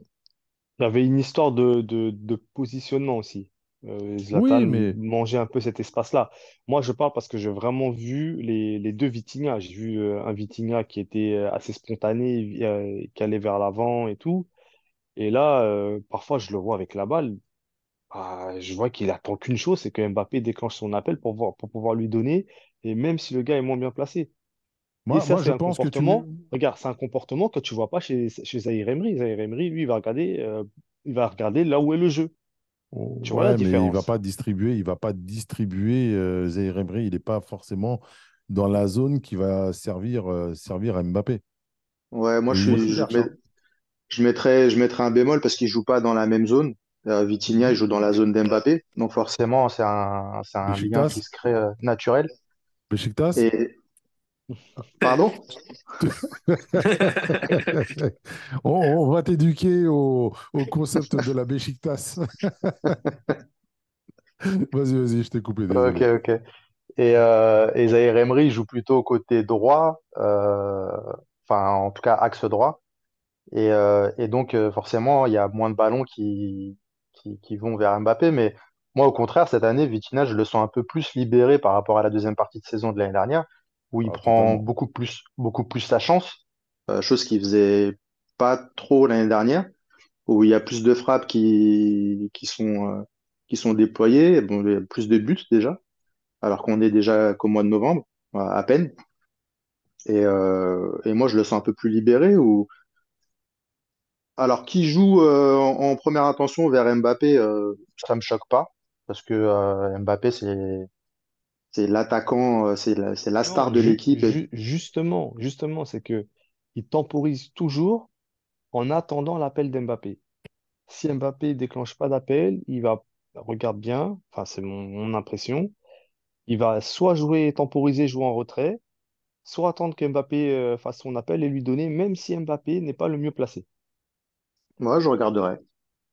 il y avait une histoire de, de, de positionnement aussi. Euh, Zlatan Oui, mais mangeait un peu cet espace-là. Moi, je parle parce que j'ai vraiment vu les, les deux Vitinha. J'ai vu euh, un Vitinha qui était euh, assez spontané, euh, qui allait vers l'avant et tout. Et là, parfois, je le vois avec la balle. Bah, je vois qu'il attend qu'une chose, c'est que Mbappé déclenche son appel pour, voir- pour pouvoir lui donner, et même si le gars est moins bien placé. Et moi, ça, moi, je un pense que tu, comportement, regarde, c'est un comportement que tu vois pas chez, chez Zahir Emery. Zahir Emery, lui, il va regarder, il va regarder là où est le jeu. Tu vois la Ouais, mais il va pas distribuer, il va pas distribuer euh, Emery, il n'est pas forcément dans la zone qui va servir, euh, servir à Mbappé. Ouais, moi je suis, mets- hein. je mettrais, je mettrais un bémol parce qu'il joue pas dans la même zone. Euh, Vitinha, il joue dans la zone d'Mbappé, donc forcément c'est un, c'est un lien qui se crée euh, naturel. Et pardon? On, on va t'éduquer au, au concept de la Beşiktaş. Vas-y, vas-y, je t'ai coupé, Ok, désolé. ok. Et, euh, et Zahir Emery joue plutôt côté droit, euh, enfin en tout cas axe droit. Et, euh, et donc euh, forcément il y a moins de ballons qui, qui, qui vont vers Mbappé. Mais moi au contraire cette année Vitinha je le sens un peu plus libéré par rapport à la deuxième partie de saison de l'année dernière où il Ah, prend totalement. beaucoup plus beaucoup plus sa chance, euh, chose qu'il faisait pas trop l'année dernière, où il y a plus de frappes qui qui sont euh, qui sont déployées, bon, il y a plus de buts déjà alors qu'on est déjà qu'au mois de novembre, à peine. Et, euh, et moi, je le sens un peu plus libéré. Ou... Alors, qui joue euh, en, en première intention vers Mbappé, euh, ça me choque pas, parce que euh, Mbappé, c'est c'est l'attaquant, euh, c'est la, star Non, de l'équipe. Ju- justement, justement, c'est que il temporise toujours en attendant l'appel d'Mbappé. Si Mbappé déclenche pas d'appel, il va, regarde bien, enfin c'est mon, mon impression, il va soit jouer temporiser, jouer en retrait, soit attendre que Mbappé euh, fasse son appel et lui donner, même si Mbappé n'est pas le mieux placé. Moi, je regarderai.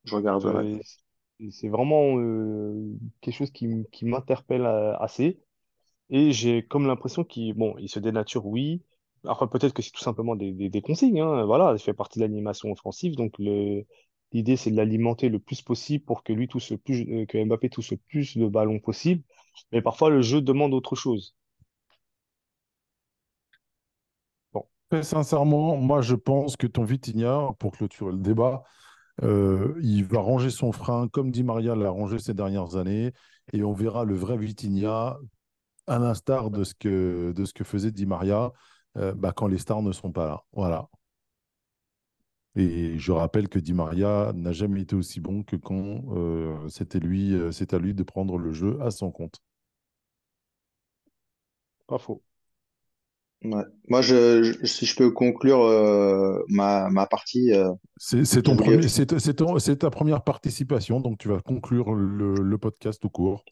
Je regarderai. C'est c'est vraiment euh, quelque chose qui, m'interpelle assez. Et j'ai comme l'impression qu'il bon, il se dénature, oui. Après, peut-être que c'est tout simplement des, des, consignes. Hein. Voilà, il fait partie de l'animation offensive. Donc, l'idée, c'est de l'alimenter le plus possible pour que lui touche le plus, euh, que Mbappé touche le plus de ballons possible. Mais parfois, le jeu demande autre chose. Très sincèrement, moi, je pense que ton Vitinha, pour clôturer le débat, euh, il va ranger son frein comme Di Maria l'a rangé ces dernières années et on verra le vrai Vitinha à l'instar de ce que, de ce que faisait Di Maria euh, bah, quand les stars ne sont pas là. Voilà. Et je rappelle que Di Maria n'a jamais été aussi bon que quand euh, c'était lui, euh, c'est à lui de prendre le jeu à son compte. pas faux. Ouais. Moi, je, je- si je peux conclure euh, ma, ma partie, euh, C'est ton premier, c'est ta première participation, donc tu vas conclure le, le podcast tout court.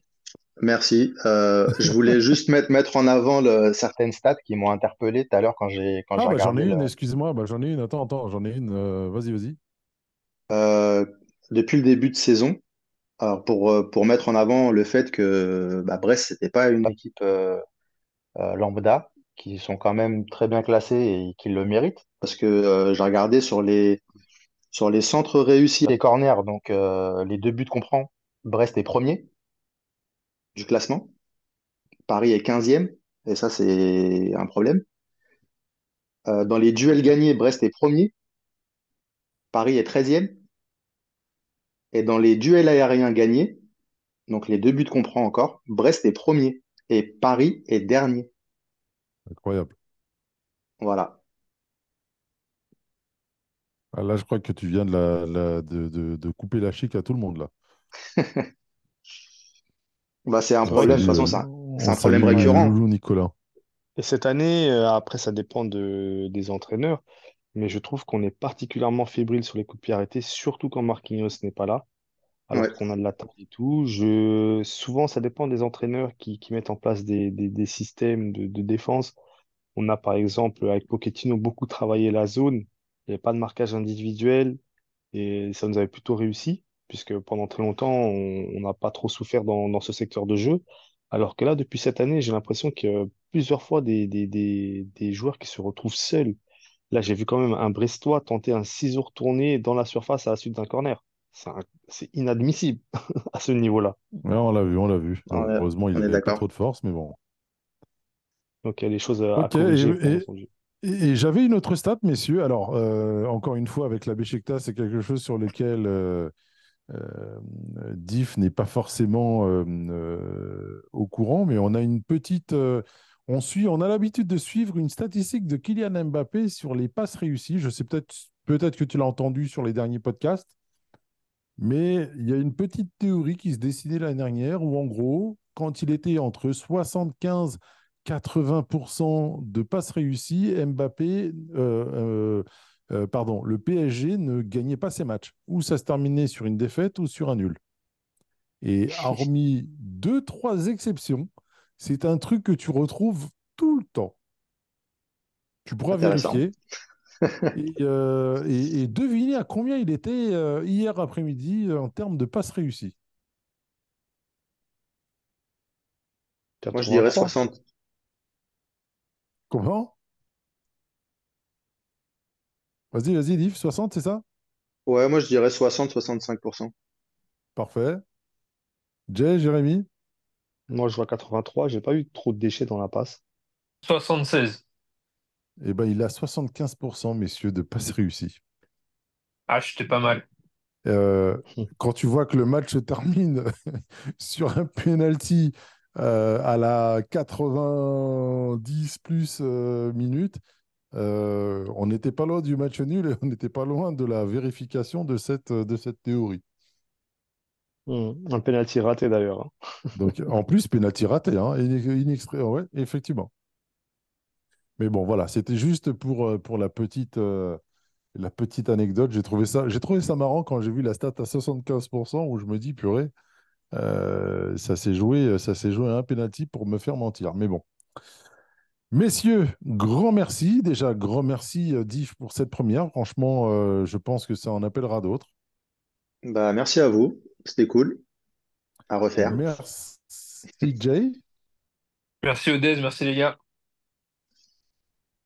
Merci. Euh, je voulais juste mettre, mettre en avant le- certaines stats qui m'ont interpellé tout à l'heure quand j'ai quand Ah j'ai bah j'en ai regardé le. une, excuse-moi, bah, j'en ai une, attends, attends, j'en ai une, euh, vas-y, vas-y. Euh, depuis le début de saison, alors pour, pour mettre en avant le fait que bah, Brest, c'était pas une équipe lambda, qui sont quand même très bien classés et qui le méritent. Parce que j'ai regardé sur les, sur les centres réussis, les corners, donc les deux buts qu'on prend, Brest est premier du classement. Paris est 15e, et ça, c'est un problème. Euh, dans les duels gagnés, Brest est premier, Paris est 13e. Et dans les duels aériens gagnés, donc les deux buts qu'on prend encore, Brest est premier et Paris est dernier. Incroyable. Voilà. Ah, là, je crois que tu viens de, la, la- de, de- de couper la chic à tout le monde, là. Bah, c'est un problème, de toute façon, c'est un, problème récurrent. Loulou Nicolas. Et cette année, euh, après, ça dépend de, des entraîneurs, mais je trouve qu'on est particulièrement fébrile sur les coups de pied arrêtés, surtout quand Marquinhos n'est pas là, alors Ouais. qu'on a de l'attaque et tout. Je, souvent, ça dépend des entraîneurs qui, qui mettent en place des, des, des systèmes de, de défense. On a par exemple, avec Pochettino, beaucoup travaillé la zone. Il n'y avait pas de marquage individuel et ça nous avait plutôt réussi, puisque pendant très longtemps, on n'a pas trop souffert dans, dans ce secteur de jeu. Alors que là, depuis cette année, j'ai l'impression que plusieurs fois des, des, des, des joueurs qui se retrouvent seuls. Là, j'ai vu quand même un Brestois tenter un ciseau retourné dans la surface à la suite d'un corner. C'est inadmissible à ce niveau-là. Ouais, on l'a vu, on l'a vu. Heureusement, il n'avait pas trop de force, mais bon. Donc, il y a des choses à, à Ok, et, corriger, et- entendu. et- et j'avais une autre stat, messieurs. Alors, euh, encore une fois, avec la Beşiktaş, c'est quelque chose sur lequel euh, euh, Diff n'est pas forcément euh, euh, au courant, mais on a une petite. euh, on suit, on a l'habitude de suivre une statistique de Kylian Mbappé sur les passes réussies. Je sais peut-être peut-être que tu l'as entendu sur les derniers podcasts, mais il y a une petite théorie qui se dessinait l'année dernière où, en gros, quand il était entre 75 80% de passes réussies, Mbappé, euh, pardon, le PSG ne gagnait pas ses matchs. Ou ça se terminait sur une défaite ou sur un nul. Et hormis deux, trois exceptions, c'est un truc que tu retrouves tout le temps. Tu pourras vérifier et, euh, et- et deviner à combien il était euh, hier après-midi en termes de passes réussies. Moi, je dirais 83. 60. Comment? Vas-y, vas-y, Liv, 60, c'est ça? Ouais, moi, je dirais 60-65%. Parfait. Jay, Jérémy? Moi, je vois 83. J'ai pas eu trop de déchets dans la passe. 76. Eh ben, il a 75%, messieurs, de passes réussies. Ah, j'étais pas mal. Euh, quand tu vois que le match se termine sur un penalty euh, à la 90 plus euh, minutes, euh, on n'était pas loin du match nul et on n'était pas loin de la vérification de cette, de cette théorie. Hmm. Un penalty raté d'ailleurs. hein. Donc, en plus, penalty raté, hein, ouais, effectivement. Mais bon, voilà, c'était juste pour, euh, pour la petite, euh, la petite anecdote. J'ai trouvé ça, j'ai trouvé ça marrant quand j'ai vu la stat à 75%, où je me dis, purée, euh, ça s'est joué, ça s'est joué à un penalty pour me faire mentir. Mais bon. Messieurs, grand merci. Déjà, grand merci, euh, Diff, pour cette première. Franchement, euh, je pense que ça en appellera d'autres. Bah, merci à vous. C'était cool. À refaire. Merci, Jay, Merci Odez, merci les gars.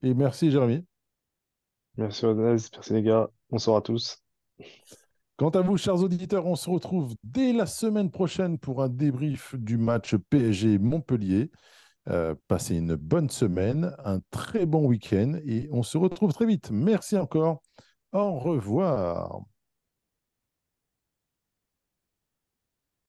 et merci, Jérémy. Merci Odez, merci les gars. Bonsoir à tous. Quant à vous, chers auditeurs, on se retrouve dès la semaine prochaine pour un débrief du match PSG Montpellier. Euh, passez une bonne semaine, un très bon week-end et on se retrouve très vite. Merci encore. Au revoir.